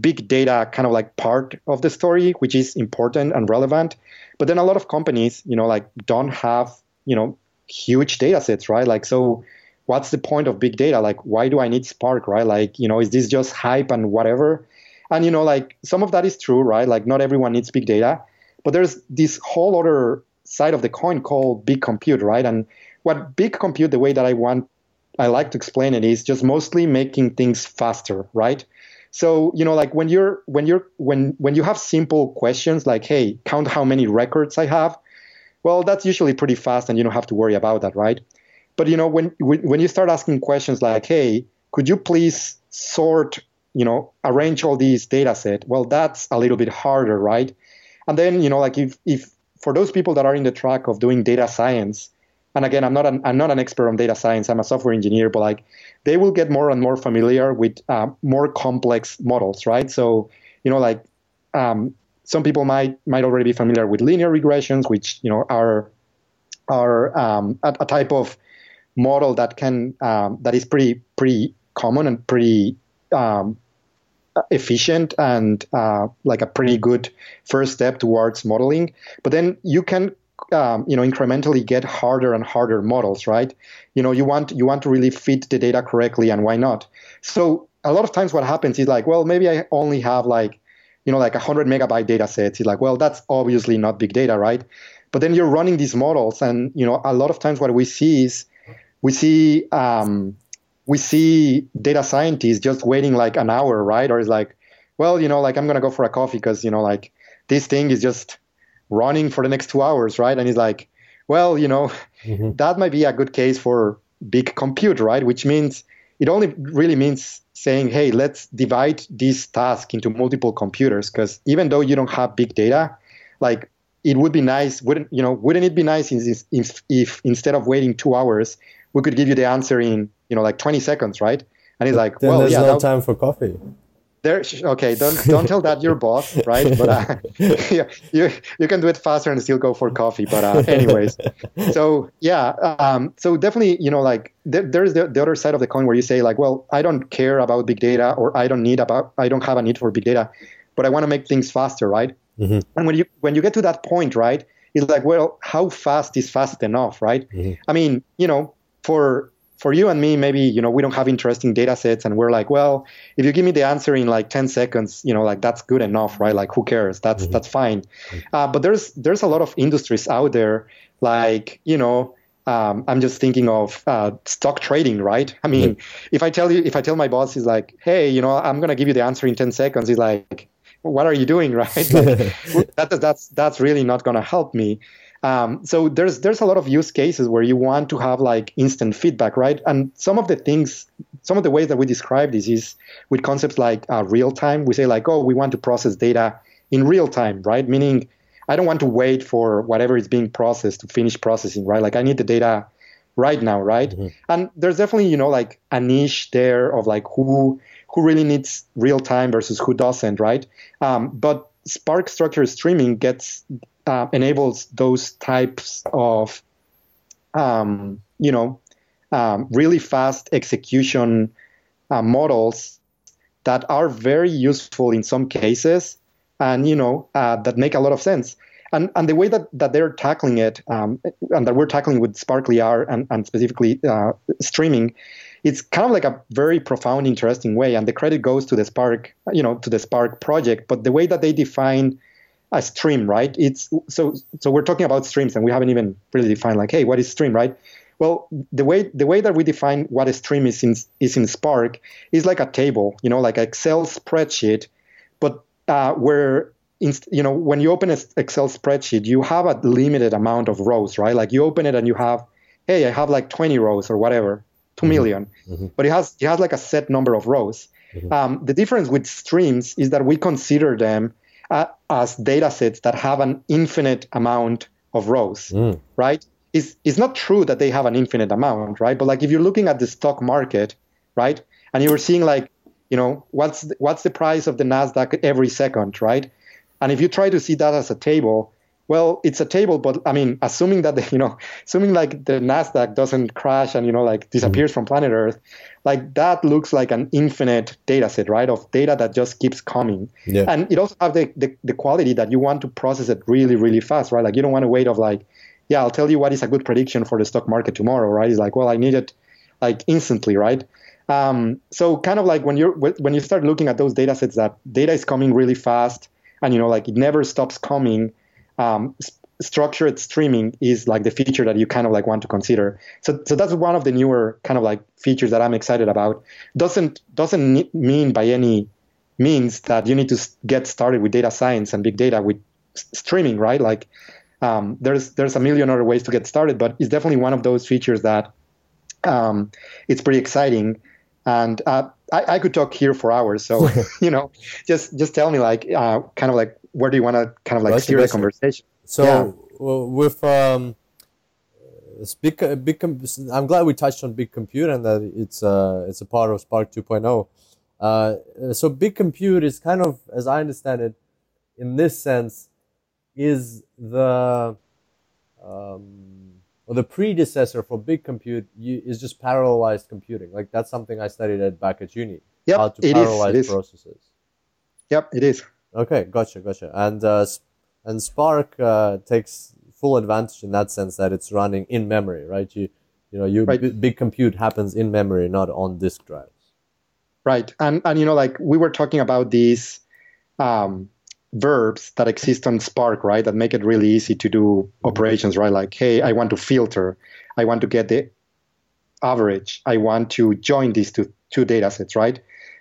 big data kind of like part of the story, which is important and relevant. But then a lot of companies, you know, like don't have, you know, huge data sets, right? Like, so what's the point of big data? Like, why do I need Spark, right? Like, you know, is this just hype and whatever? And, you know, like some of that is true, right? Like, not everyone needs big data. But there's this whole other side of the coin called big compute, right? And what big compute, the way that I want, I like to explain it is just mostly making things faster, right? So, you know, like when you're, when you're, when, when you have simple questions like, hey, count how many records I have, well, that's usually pretty fast and you don't have to worry about that, right? But you know, when when you start asking questions like, "Hey, could you please sort, you know, arrange all these data set?" Well, that's a little bit harder, right? And then you know, like if if for those people that are in the track of doing data science, and again, I'm not an I'm not an expert on data science. I'm a software engineer, but like they will get more and more familiar with uh, more complex models, right? So you know, like um, some people might might already be familiar with linear regressions, which you know are are um, a, a, type of model that can um, that is pretty pretty common and pretty um, efficient and uh, like a pretty good first step towards modeling. But then you can um, you know incrementally get harder and harder models, right? You know you want you want to really fit the data correctly, and why not? So a lot of times what happens is like, well, maybe I only have like you know like a hundred megabyte data sets. It's like, well, that's obviously not big data, right? But then you're running these models, and you know a lot of times what we see is we see um, we see data scientists just waiting like an hour, right? Or it's like, well, you know, like I'm gonna go for a coffee because you know, like this thing is just running for the next two hours, right? And he's like, well, you know, mm-hmm. that might be a good case for big compute, right? Which means it only really means saying, hey, let's divide this task into multiple computers because even though you don't have big data, like it would be nice, wouldn't you know? Wouldn't it be nice if, if, if instead of waiting two hours, we could give you the answer in you know like 20 seconds, right? And he's like, then well, there's yeah, no time for coffee. There, okay, don't don't tell that your boss, right? But uh, yeah, you you can do it faster and still go for coffee. But uh, anyways, so yeah, um, so definitely, you know, like there, there's the, the other side of the coin where you say like, well, I don't care about big data, or I don't need about, I don't have a need for big data, but I want to make things faster, right? Mm-hmm. And when you when you get to that point, right, it's like, well, how fast is fast enough, right? Mm-hmm. I mean, you know, for for you and me, maybe you know we don't have interesting data sets, and we're like, well, if you give me the answer in like 10 seconds, you know, like that's good enough, right? Like who cares? That's mm-hmm. that's fine. Uh, but there's there's a lot of industries out there, like you know, um, I'm just thinking of uh, stock trading, right? I mean, mm-hmm. if I tell you, if I tell my boss, he's like, hey, you know, I'm gonna give you the answer in 10 seconds. He's like, what are you doing, right? Like, that, that's that's really not gonna help me. Um, so there's there's a lot of use cases where you want to have like instant feedback, right? And some of the things, some of the ways that we describe this is with concepts like uh, real time. We say like, oh, we want to process data in real time, right? Meaning, I don't want to wait for whatever is being processed to finish processing, right? Like I need the data right now, right? Mm-hmm. And there's definitely you know like a niche there of like who who really needs real time versus who doesn't, right? Um, but Spark structured streaming gets uh, enables those types of um, you know um, really fast execution uh, models that are very useful in some cases and you know uh, that make a lot of sense. And and the way that, that they're tackling it um, and that we're tackling with sparklyr and, and specifically uh, streaming it's kind of like a very profound interesting way and the credit goes to the spark you know to the spark project but the way that they define a stream, right? It's so so we're talking about streams and we haven't even really defined like, hey, what is stream, right? Well, the way the way that we define what a stream is in is in Spark is like a table, you know, like Excel spreadsheet, but uh, where in, you know when you open an Excel spreadsheet, you have a limited amount of rows, right? Like you open it and you have, hey, I have like 20 rows or whatever, two mm-hmm. million. Mm-hmm. but it has it has like a set number of rows. Mm-hmm. Um, the difference with streams is that we consider them uh, as data sets that have an infinite amount of rows, mm. right? It's, it's not true that they have an infinite amount, right? But like if you're looking at the stock market, right, and you're seeing like, you know, what's the, what's the price of the Nasdaq every second, right? And if you try to see that as a table, well, it's a table, but I mean, assuming that the, you know, assuming like the Nasdaq doesn't crash and you know like disappears mm-hmm. from planet Earth, like that looks like an infinite data set, right? Of data that just keeps coming, yeah. and it also have the, the the quality that you want to process it really really fast, right? Like you don't want to wait of like, yeah, I'll tell you what is a good prediction for the stock market tomorrow, right? It's like, well, I need it like instantly, right? Um, so kind of like when you're when you start looking at those data sets that data is coming really fast and you know like it never stops coming um, structured streaming is like the feature that you kind of like want to consider. So, so that's one of the newer kind of like features that I'm excited about. Doesn't doesn't mean by any means that you need to get started with data science and big data with streaming, right? Like um, there's there's a million other ways to get started, but it's definitely one of those features that um, it's pretty exciting. And uh, I, I, could talk here for hours, so you know, just just tell me like uh, kind of like where do you want to kind of like steer the conversation? So yeah. well, with um, big, big, I'm glad we touched on big compute and that it's uh, it's a part of Spark 2.0. Uh, so big compute is kind of, as I understand it, in this sense, is the um, or the predecessor for big compute you, is just parallelized computing. Like that's something I studied at back at uni. Yep, how to parallelize is, processes. Yep, it is. Okay, gotcha, gotcha. And uh, and Spark uh, takes full advantage in that sense that it's running in memory, right? You you know, you right. b- big compute happens in memory, not on disk drives. Right, and and you know, like we were talking about these um, verbs that exist on Spark, right? That make it really easy to do operations, right? Like, hey, I want to filter, I want to get the average, I want to join these two two data sets, right?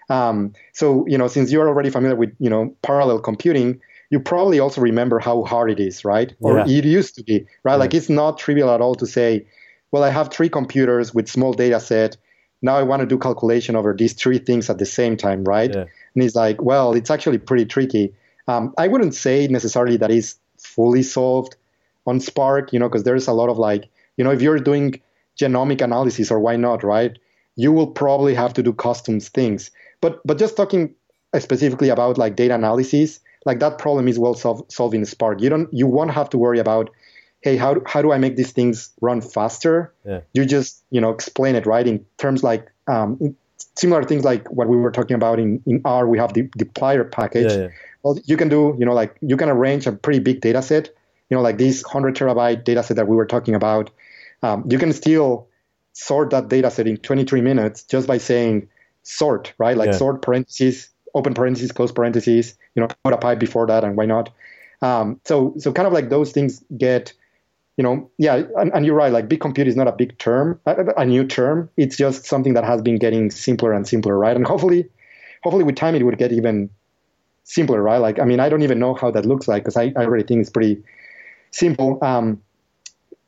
Um, so, you know, since you're already familiar with, you know, parallel computing, you probably also remember how hard it is, right? Or yeah. it used to be, right? Yeah. Like it's not trivial at all to say, well, I have three computers with small data set. Now I want to do calculation over these three things at the same time, right? Yeah. And it's like, well, it's actually pretty tricky. Um, I wouldn't say necessarily that is fully solved on Spark, you know, because there's a lot of like, you know, if you're doing genomic analysis or why not, right? You will probably have to do custom things. But but just talking specifically about like data analysis, like that problem is well solved solved in Spark. You don't you won't have to worry about hey how how do I make these things run faster? Yeah. You just you know explain it right in terms like um, similar things like what we were talking about in, in R. We have the dplyr package. Yeah, yeah. Well, you can do you know like you can arrange a pretty big data set. You know like this hundred terabyte data set that we were talking about. Um, you can still sort that data set in 23 minutes just by saying sort, right? Like yeah. sort parentheses, open parentheses, close parentheses, you know, put a pipe before that and why not? Um, so, so kind of like those things get, you know, yeah, and, and, you're right. Like big compute is not a big term, a, a, new term. It's just something that has been getting simpler and simpler, right? And hopefully, hopefully with time it would get even simpler, right? Like, I mean, I don't even know how that looks like because I, I already think it's pretty simple. Um,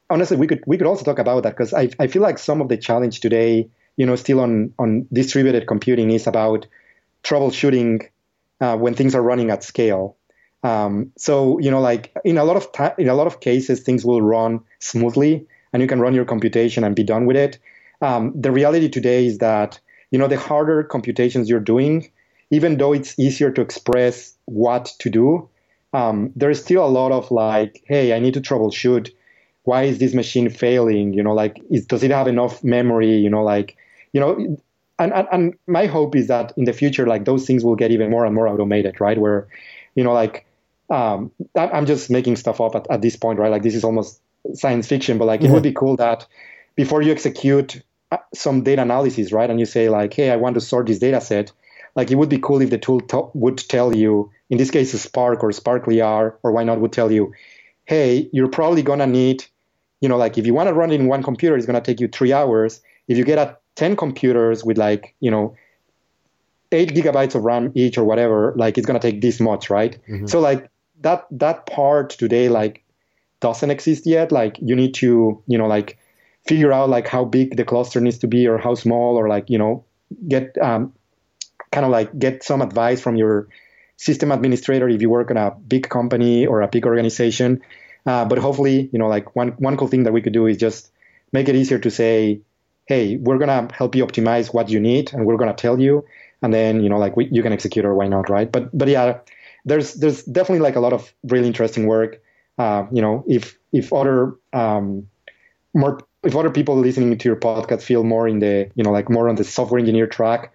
honestly, we could we could also talk about that because I I feel like some of the challenge today you know, still on, on distributed computing is about troubleshooting uh, when things are running at scale. Um, so, you know, like in a lot of ta- in a lot of cases, things will run smoothly, and you can run your computation and be done with it. Um, the reality today is that you know the harder computations you're doing, even though it's easier to express what to do, um, there's still a lot of like, hey, I need to troubleshoot. Why is this machine failing? You know, like, is, does it have enough memory? You know, like, you know, and, and, and my hope is that in the future, like those things will get even more and more automated, right? Where, you know, like, um, I'm just making stuff up at, at this point, right? Like this is almost science fiction, but like it would be cool that before you execute uh, some data analysis, right? And you say like, hey, I want to sort this data set. Like it would be cool if the tool to- would tell you, in this case, Spark or sparklyr, or why not, would tell you, hey, you're probably gonna need, you know, like if you want to run it in one computer, it's gonna take you three hours. If you get a 10 computers with like, you know, eight gigabytes of RAM each or whatever, like it's gonna take this much, right? Mm-hmm. So like that that part today like doesn't exist yet. Like you need to, you know, like figure out like how big the cluster needs to be or how small or like, you know, get um, kind of like get some advice from your system administrator if you work in a big company or a big organization. Uh, but hopefully, you know, like one one cool thing that we could do is just make it easier to say, hey, we're gonna help you optimize what you need, and we're gonna tell you, and then you know, like we, you can execute or why not, right? But but yeah, there's there's definitely like a lot of really interesting work. Uh, you know, if if other um, more if other people listening to your podcast feel more in the you know like more on the software engineer track,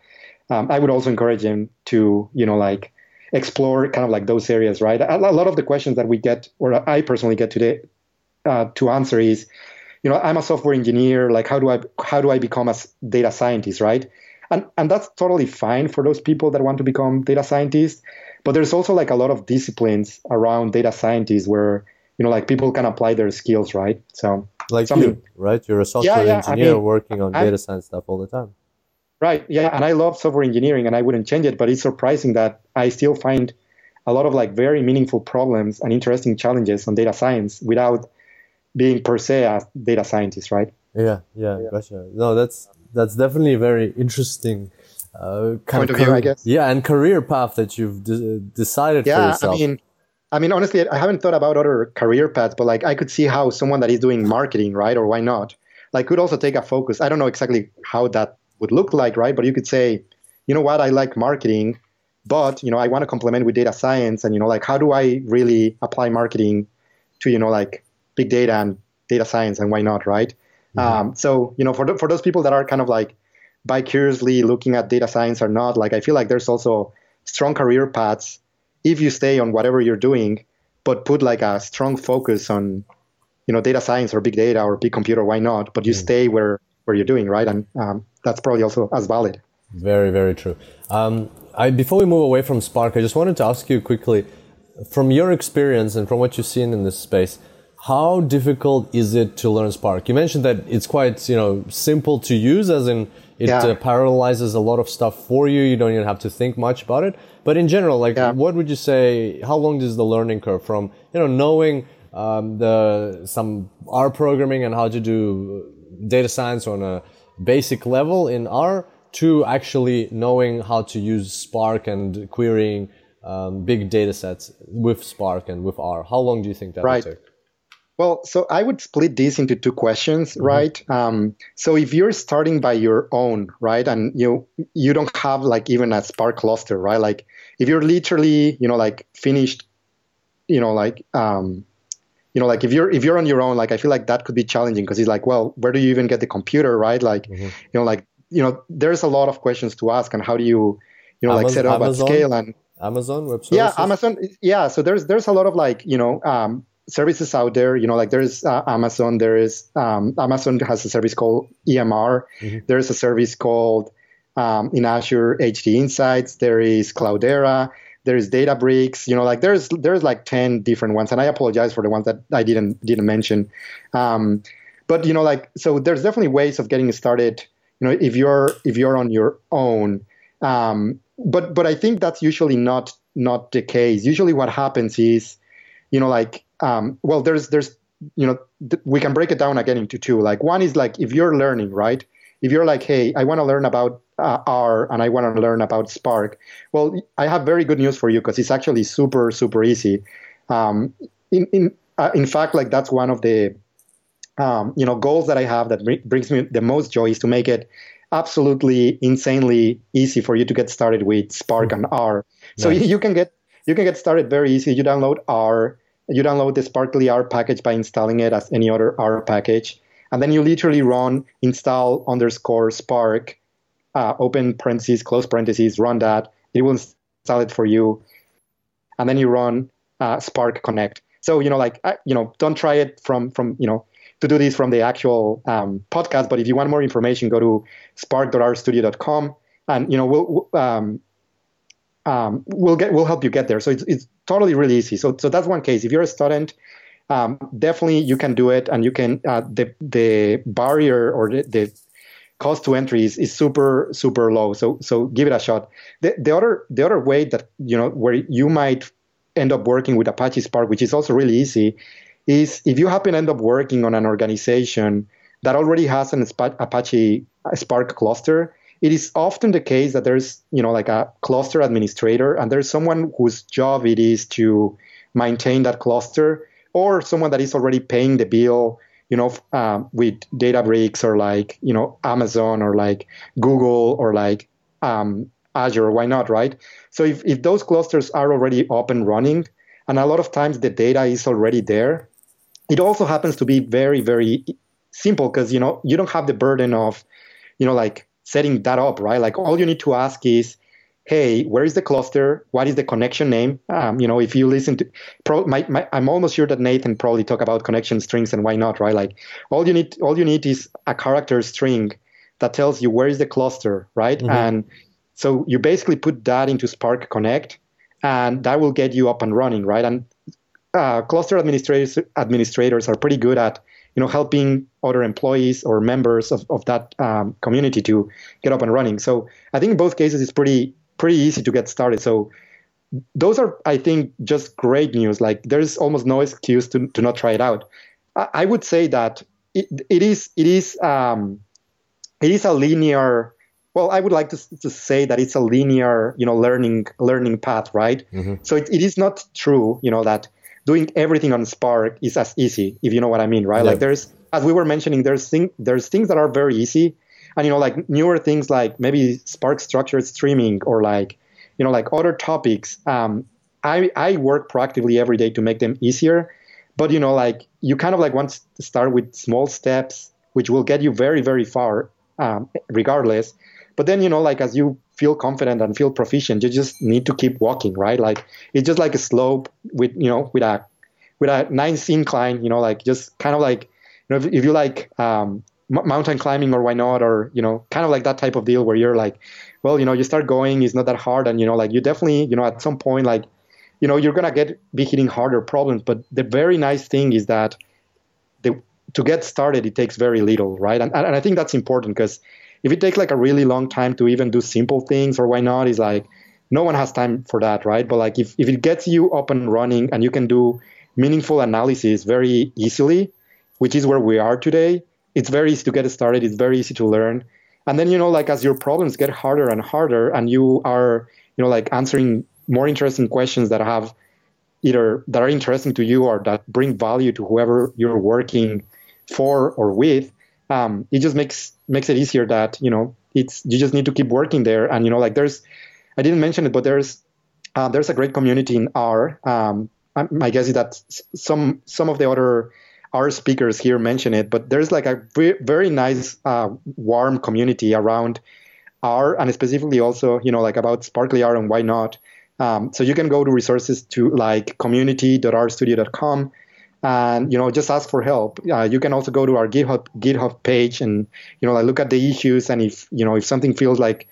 um, I would also encourage them to you know like explore kind of like those areas, right? A, a lot of the questions that we get, or I personally get today, uh, to answer is, you know, I'm a software engineer. Like, how do I how do I become a data scientist, right? And and that's totally fine for those people that want to become data scientists. But there's also like a lot of disciplines around data scientists where you know like people can apply their skills, right? So like you, right? You're a software yeah, yeah, engineer I mean, working on I, data science stuff all the time. Right. Yeah. And I love software engineering and I wouldn't change it, but it's surprising that I still find a lot of like very meaningful problems and interesting challenges on data science without being per se a data scientist, right? Yeah, yeah, yeah. gotcha. No, that's that's definitely a very interesting uh, point of, of view, I guess. Yeah, and career path that you've de- decided yeah, for yourself. I mean, I mean, honestly, I haven't thought about other career paths, but like I could see how someone that is doing marketing, right, or why not, like could also take a focus. I don't know exactly how that would look like, right? But you could say, you know what, I like marketing, but you know, I want to complement with data science, and you know, like how do I really apply marketing to you know like big data and data science, and why not, right? Mm-hmm. Um, so you know, for the, for those people that are kind of like bi-curiously looking at data science or not, like I feel like there's also strong career paths if you stay on whatever you're doing, but put like a strong focus on you know data science or big data or big computer, why not? But you mm-hmm. stay where where you're doing, right? And um, that's probably also as valid. Very, very true. Um, I, before we move away from Spark, I just wanted to ask you quickly, from your experience and from what you've seen in this space, how difficult is it to learn Spark? You mentioned that it's quite, you know, simple to use, as in it yeah. uh, parallelizes a lot of stuff for you. You don't even have to think much about it. But in general, like, yeah. what would you say? How long is the learning curve from, you know, knowing um, the some R programming and how to do data science on a basic level in R to actually knowing how to use Spark and querying um, big data sets with Spark and with R? How long do you think that right. would take? Well, so I would split this into two questions, mm-hmm. right? Um, so if you're starting by your own, right, and you you don't have like even a Spark cluster, right? Like if you're literally, you know, like finished, you know, like um, you know like if you're if you're on your own like i feel like that could be challenging because it's like well where do you even get the computer right like mm-hmm. you know like you know there's a lot of questions to ask and how do you you know Amazon, like set up Amazon, at scale and amazon web services? yeah amazon yeah so there's there's a lot of like you know um, services out there you know like there's uh, amazon there is um, amazon has a service called emr mm-hmm. there's a service called um, in azure hd insights there is cloudera there's Databricks, you know, like there's there's like ten different ones, and I apologize for the ones that I didn't didn't mention. Um, but you know, like so, there's definitely ways of getting started. You know, if you're if you're on your own, um, but but I think that's usually not not the case. Usually, what happens is, you know, like um, well, there's there's you know th- we can break it down again into two. Like one is like if you're learning, right? If you're like, hey, I want to learn about uh, R and I want to learn about Spark, well, I have very good news for you because it's actually super, super easy. Um, in in uh, in fact, like that's one of the um, you know goals that I have that brings me the most joy is to make it absolutely insanely easy for you to get started with Spark and R. So nice. you can get you can get started very easy. You download R, you download the sparklyr package by installing it as any other R package, and then you literally run install underscore Spark uh, open parentheses, close parentheses, run that. It will install it for you. And then you run uh, Spark Connect. So, you know, like, uh, you know, don't try it from, from, you know, to do this from the actual um, podcast. But if you want more information, go to spark.rstudio.com and, you know, we'll, um, um, we'll get, we'll help you get there. So it's, it's totally really easy. So, so that's one case. If you're a student, um, definitely you can do it and you can, uh, the, the barrier or the, the cost to entry is, is super super low. So so give it a shot. The, the other the other way that you know where you might end up working with Apache Spark, which is also really easy, is if you happen to end up working on an organization that already has an Apache Spark cluster, it is often the case that there's you know like a cluster administrator and there's someone whose job it is to maintain that cluster or someone that is already paying the bill you know um, with databricks or like you know amazon or like google or like um, azure why not right? So if, if those clusters are already up and running and a lot of times the data is already there it also happens to be very very simple because you know you don't have the burden of you know like setting that up, right? Like all you need to ask is, hey, where is the cluster? What is the connection name? Um, you know, if you listen to, pro, my, my, I'm almost sure that Nathan probably talk about connection strings and why not, right? Like all you need, all you need is a character string that tells you where is the cluster, right? Mm-hmm. And so you basically put that into Spark Connect, and that will get you up and running, right? And uh, cluster administrators administrators are pretty good at you know helping other employees or members of, of that um, community to get up and running. So i think in both cases it's pretty pretty easy to get started. So those are i think just great news. Like there's almost no excuse to, to not try it out. I, I would say that it, it is it is um, it is a linear well i would like to, to say that it's a linear you know learning learning path right? Mm-hmm. so it, it is not true you know that doing everything on Spark is as easy, if you know what I mean, right? Yeah. Like there's, as we were mentioning, there's thing, there's things that are very easy, and you know, like newer things like maybe Spark structured streaming or like, you know, like other topics. Um, I I work proactively every day to make them easier, but you know, like you kind of like want to start with small steps, which will get you very very far, um, regardless. But then you know, like as you feel confident and feel proficient, you just need to keep walking, right? Like it's just like a slope with you know with a with a nice incline, you know, like just kind of like you know if, if you like um, mountain climbing or why not, or you know, kind of like that type of deal where you're like, well, you know, you start going, it's not that hard, and you know, like you definitely, you know, at some point, like you know, you're gonna get be hitting harder problems. But the very nice thing is that the to get started, it takes very little, right? And and I think that's important because if it takes like a really long time to even do simple things or why not is like no one has time for that right? But like if, if it gets you up and running and you can do meaningful analysis very easily which is where we are today it's very easy to get started it's very easy to learn. And then you know like as your problems get harder and harder and you are you know like answering more interesting questions that have either that are interesting to you or that bring value to whoever you're working for or with um, it just makes makes it easier that you know it's you just need to keep working there and you know like there's I didn't mention it but there's uh, there's a great community in R. Um, my guess is that some some of the other R speakers here mention it, but there's like a very, very nice uh, warm community around R and specifically also you know like about sparklyr and why not. Um, so you can go to resources to like community.rstudio.com and you know just ask for help. Uh, you can also go to our github github page and you know like look at the issues. And if you know if something feels like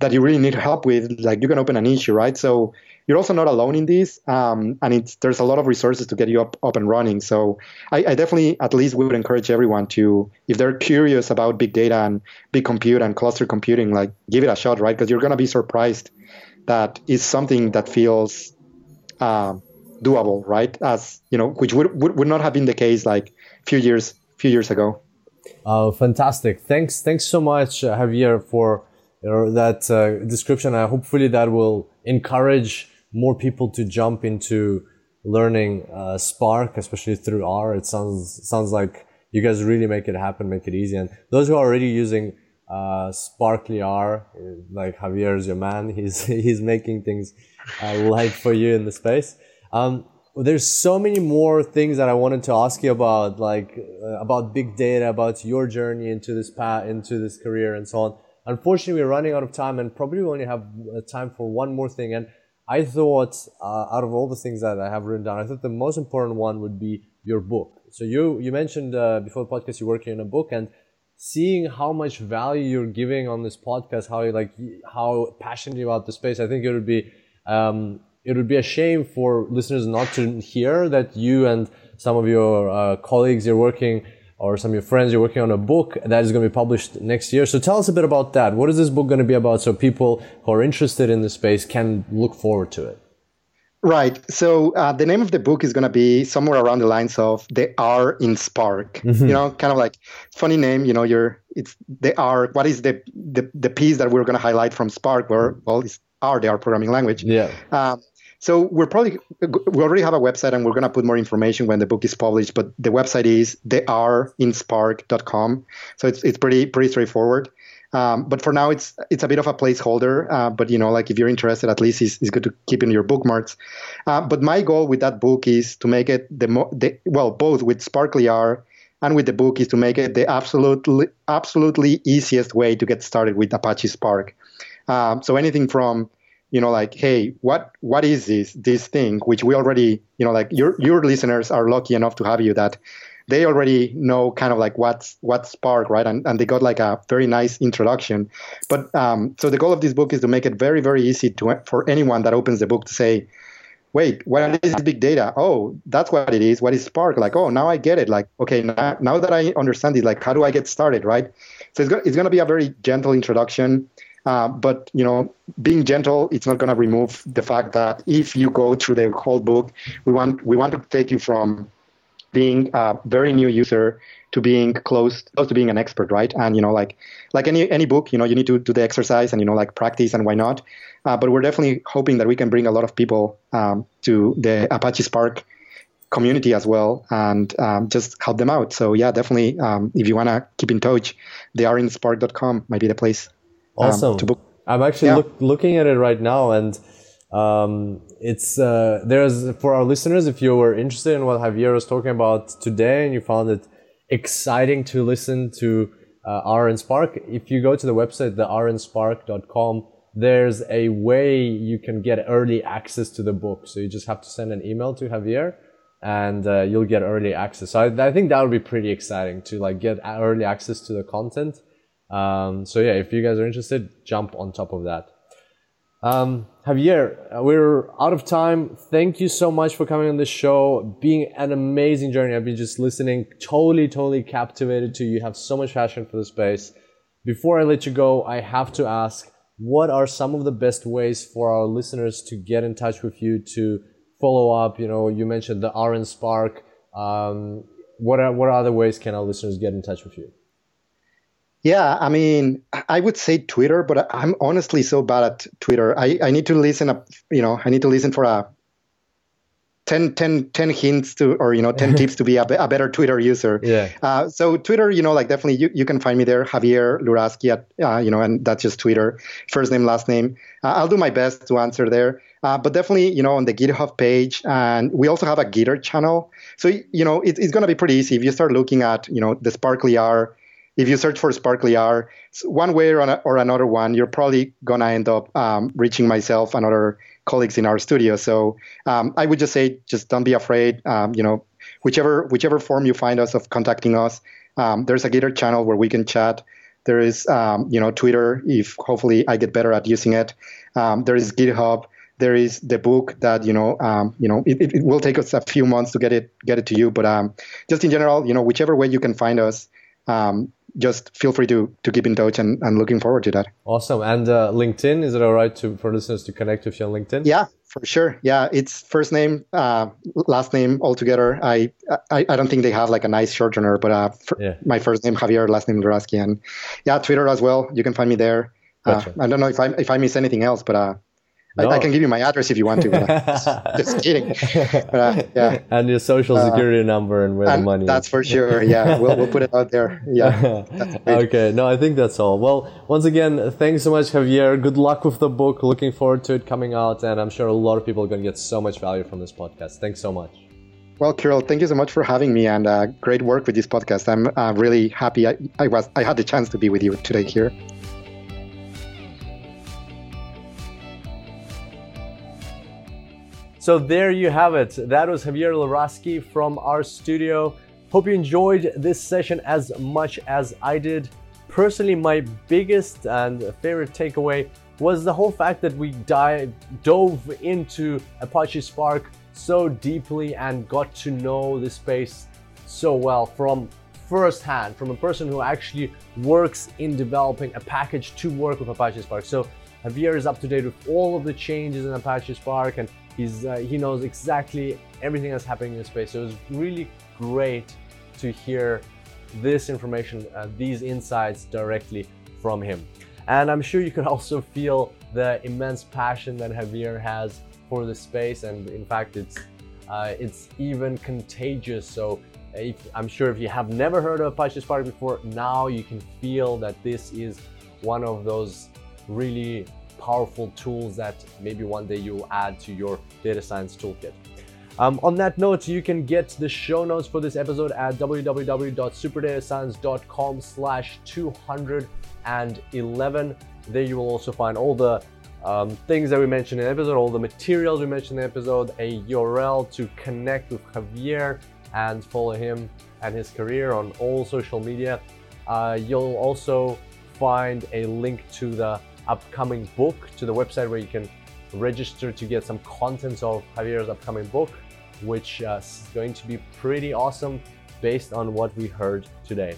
that you really need help with like you can open an issue right? So you're also not alone in this. Um, and it's there's a lot of resources to get you up up and running. So I, I definitely at least would encourage everyone to if they're curious about big data and big compute and cluster computing like give it a shot right? Because you're going to be surprised that it's something that feels um, doable, right? As you know, which would, would, would not have been the case like few years few years ago. Oh, fantastic! Thanks, thanks so much, uh, Javier, for that uh, description. Uh, hopefully, that will encourage more people to jump into learning uh, Spark, especially through R. It sounds sounds like you guys really make it happen, make it easy. And those who are already using uh, sparklyr, like Javier is your man. He's he's making things uh, light for you in the space. Um, there's so many more things that I wanted to ask you about, like uh, about big data, about your journey into this path, into this career, and so on. Unfortunately, we're running out of time, and probably we only have uh, time for one more thing. And I thought, uh, out of all the things that I have written down, I thought the most important one would be your book. So you you mentioned uh, before the podcast you're working on a book, and seeing how much value you're giving on this podcast, how you like how passionate you about the space, I think it would be. Um, it would be a shame for listeners not to hear that you and some of your uh, colleagues you're working or some of your friends you're working on a book that is going to be published next year so tell us a bit about that what is this book going to be about so people who are interested in the space can look forward to it Right. So uh, the name of the book is going to be somewhere around the lines of "The R in Spark." Mm-hmm. You know, kind of like funny name. You know, you're it's the R. What is the the, the piece that we're going to highlight from Spark? Where well, it's R, the R programming language. Yeah. Um, so we're probably we already have a website and we're going to put more information when the book is published. But the website is therinspark.com. So it's it's pretty pretty straightforward. Um, but for now, it's it's a bit of a placeholder. Uh, but you know, like if you're interested, at least it's, it's good to keep in your bookmarks. Uh, but my goal with that book is to make it the, mo- the well, both with sparklyr and with the book is to make it the absolutely absolutely easiest way to get started with Apache Spark. Um, so anything from you know like hey what what is this this thing which we already you know like your your listeners are lucky enough to have you that they already know kind of like what's what Spark, right? And, and they got like a very nice introduction. But um, so the goal of this book is to make it very, very easy to for anyone that opens the book to say, wait, what is big data? Oh, that's what it is. What is Spark? Like, oh, now I get it. Like, okay, now, now that I understand it, like, how do I get started, right? So it's, go- it's going to be a very gentle introduction. Uh, but you know, being gentle, it's not going to remove the fact that if you go through the whole book, we want we want to take you from being a very new user to being close close to being an expert right? And you know like like any any book you know you need to do the exercise and you know like practice and why not. Uh, but we're definitely hoping that we can bring a lot of people um, to the apache spark community as well and um, just help them out. So yeah definitely um, if you want to keep in touch therinspark.com might be the place awesome to book i'm actually yeah. look, looking at it right now and um, it's uh, there's for our listeners if you were interested in what Javier was talking about today and you found it exciting to listen to uh, R in Spark, if you go to the website therinspark.com, there's a way you can get early access to the book. So you just have to send an email to Javier and uh, you'll get early access. So I, I, think that would be pretty exciting to like get early access to the content. Um, so yeah, if you guys are interested, jump on top of that. Um, Javier, uh, we're out of time. Thank you so much for coming on the show. Being an amazing journey. I've been just listening, totally, totally captivated to you. You have so much passion for the space. Before I let you go, I have to ask, what are some of the best ways for our listeners to get in touch with you to follow up? You know, you mentioned the R in Spark. Um, what are, what other ways can our listeners get in touch with you? Yeah, I mean, I would say Twitter, but I'm honestly so bad at Twitter. I, I need to listen up, you know, I need to listen for a 10, 10, 10 hints to, or, you know, 10 tips to be a, a, better Twitter user. Yeah. Uh, so Twitter, you know, like definitely you, you can find me there, Javier Luraschi at, uh, you know, and that's just Twitter, first name, last name. Uh, I'll do my best to answer there. Uh, but definitely, you know, on the GitHub page, and we also have a Gitter channel. So, you know, it, it's going to be pretty easy if you start looking at, you know, the sparklyr, if you search for sparklyr, one way or, an, or another one, you're probably gonna end up um, reaching myself and other colleagues in RStudio. So um, I would just say, just don't be afraid. Um, you know, whichever whichever form you find us of contacting us, um, there's a Gitter channel where we can chat. There is, um, you know, Twitter. If hopefully I get better at using it. Um, there is GitHub. There is the book that you know, you know, it, it, will take us a few months to get it get it to you. But just in general, you know, whichever way you can find us, um, just feel free to to keep in touch and, and looking forward to that. Awesome. And uh, LinkedIn, is it all right to for listeners to connect with you on LinkedIn? Yeah, for sure. Yeah, it's first name, uh, last name all together. I, I I don't think they have like a nice shortener, but uh, yeah. my first name Javier, last name Luraschi, and yeah, Twitter as well. You can find me there. Uh, gotcha. I don't know if I if I miss anything else, but uh, no. I, I, can give you my address if you want to. But uh, just kidding. But, uh, yeah. And your social uh, security uh, number and where and the money. That's is. for sure. Yeah, we'll we'll put it out there. Yeah. okay. No, I think that's all. Well, once again, thanks so much, Javier. Good luck with the book. Looking forward to it coming out, and I'm sure a lot of people are going to get so much value from this podcast. Thanks so much. Well, Kirill, thank you so much for having me, and uh, great work with this podcast. I'm uh, really happy I, I was I had the chance to be with you today here. So there you have it. That was Javier Luraschi from RStudio. Hope you enjoyed this session as much as I did. Personally, my biggest and favorite takeaway was the whole fact that we dive, dove into Apache Spark so deeply and got to know the space so well from firsthand, from a person who actually works in developing a package to work with Apache Spark. So Javier is up to date with all of the changes in Apache Spark and He's uh, he knows exactly everything that's happening in space. So it was really great to hear this information, uh, these insights directly from him. And I'm sure you can also feel the immense passion that Javier has for the space, and in fact, it's uh, it's even contagious. So if, I'm sure if you have never heard of Apache Spark before, now you can feel that this is one of those really powerful tools that maybe one day you'll add to your data science toolkit. Um, on that note, you can get the show notes for this episode at www.superdatascience.com slash 211. There you will also find all the um, things that we mentioned in the episode, all the materials we mentioned in the episode, a URL to connect with Javier and follow him and his career on all social media. Uh, you'll also find a link to the upcoming book, to the website where you can register to get some contents of Javier's upcoming book, which uh, is going to be pretty awesome based on what we heard today.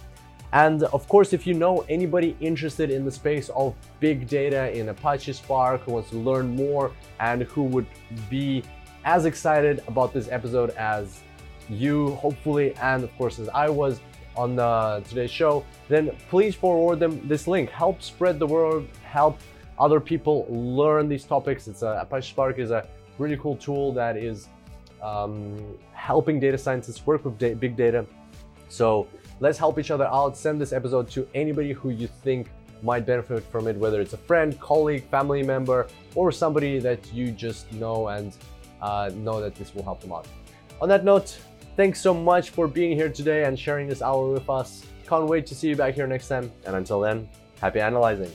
And of course, if you know anybody interested in the space of big data in Apache Spark who wants to learn more and who would be as excited about this episode as you, hopefully, and of course, as I was on uh, today's show, then please forward them this link. Help spread the word, help other people learn these topics. It's a, Apache Spark is a really cool tool that is um, helping data scientists work with da- big data. So let's help each other out. Send this episode to anybody who you think might benefit from it, whether it's a friend, colleague, family member, or somebody that you just know and uh, know that this will help them out. On that note, thanks so much for being here today and sharing this hour with us. Can't wait to see you back here next time. And until then, happy analyzing.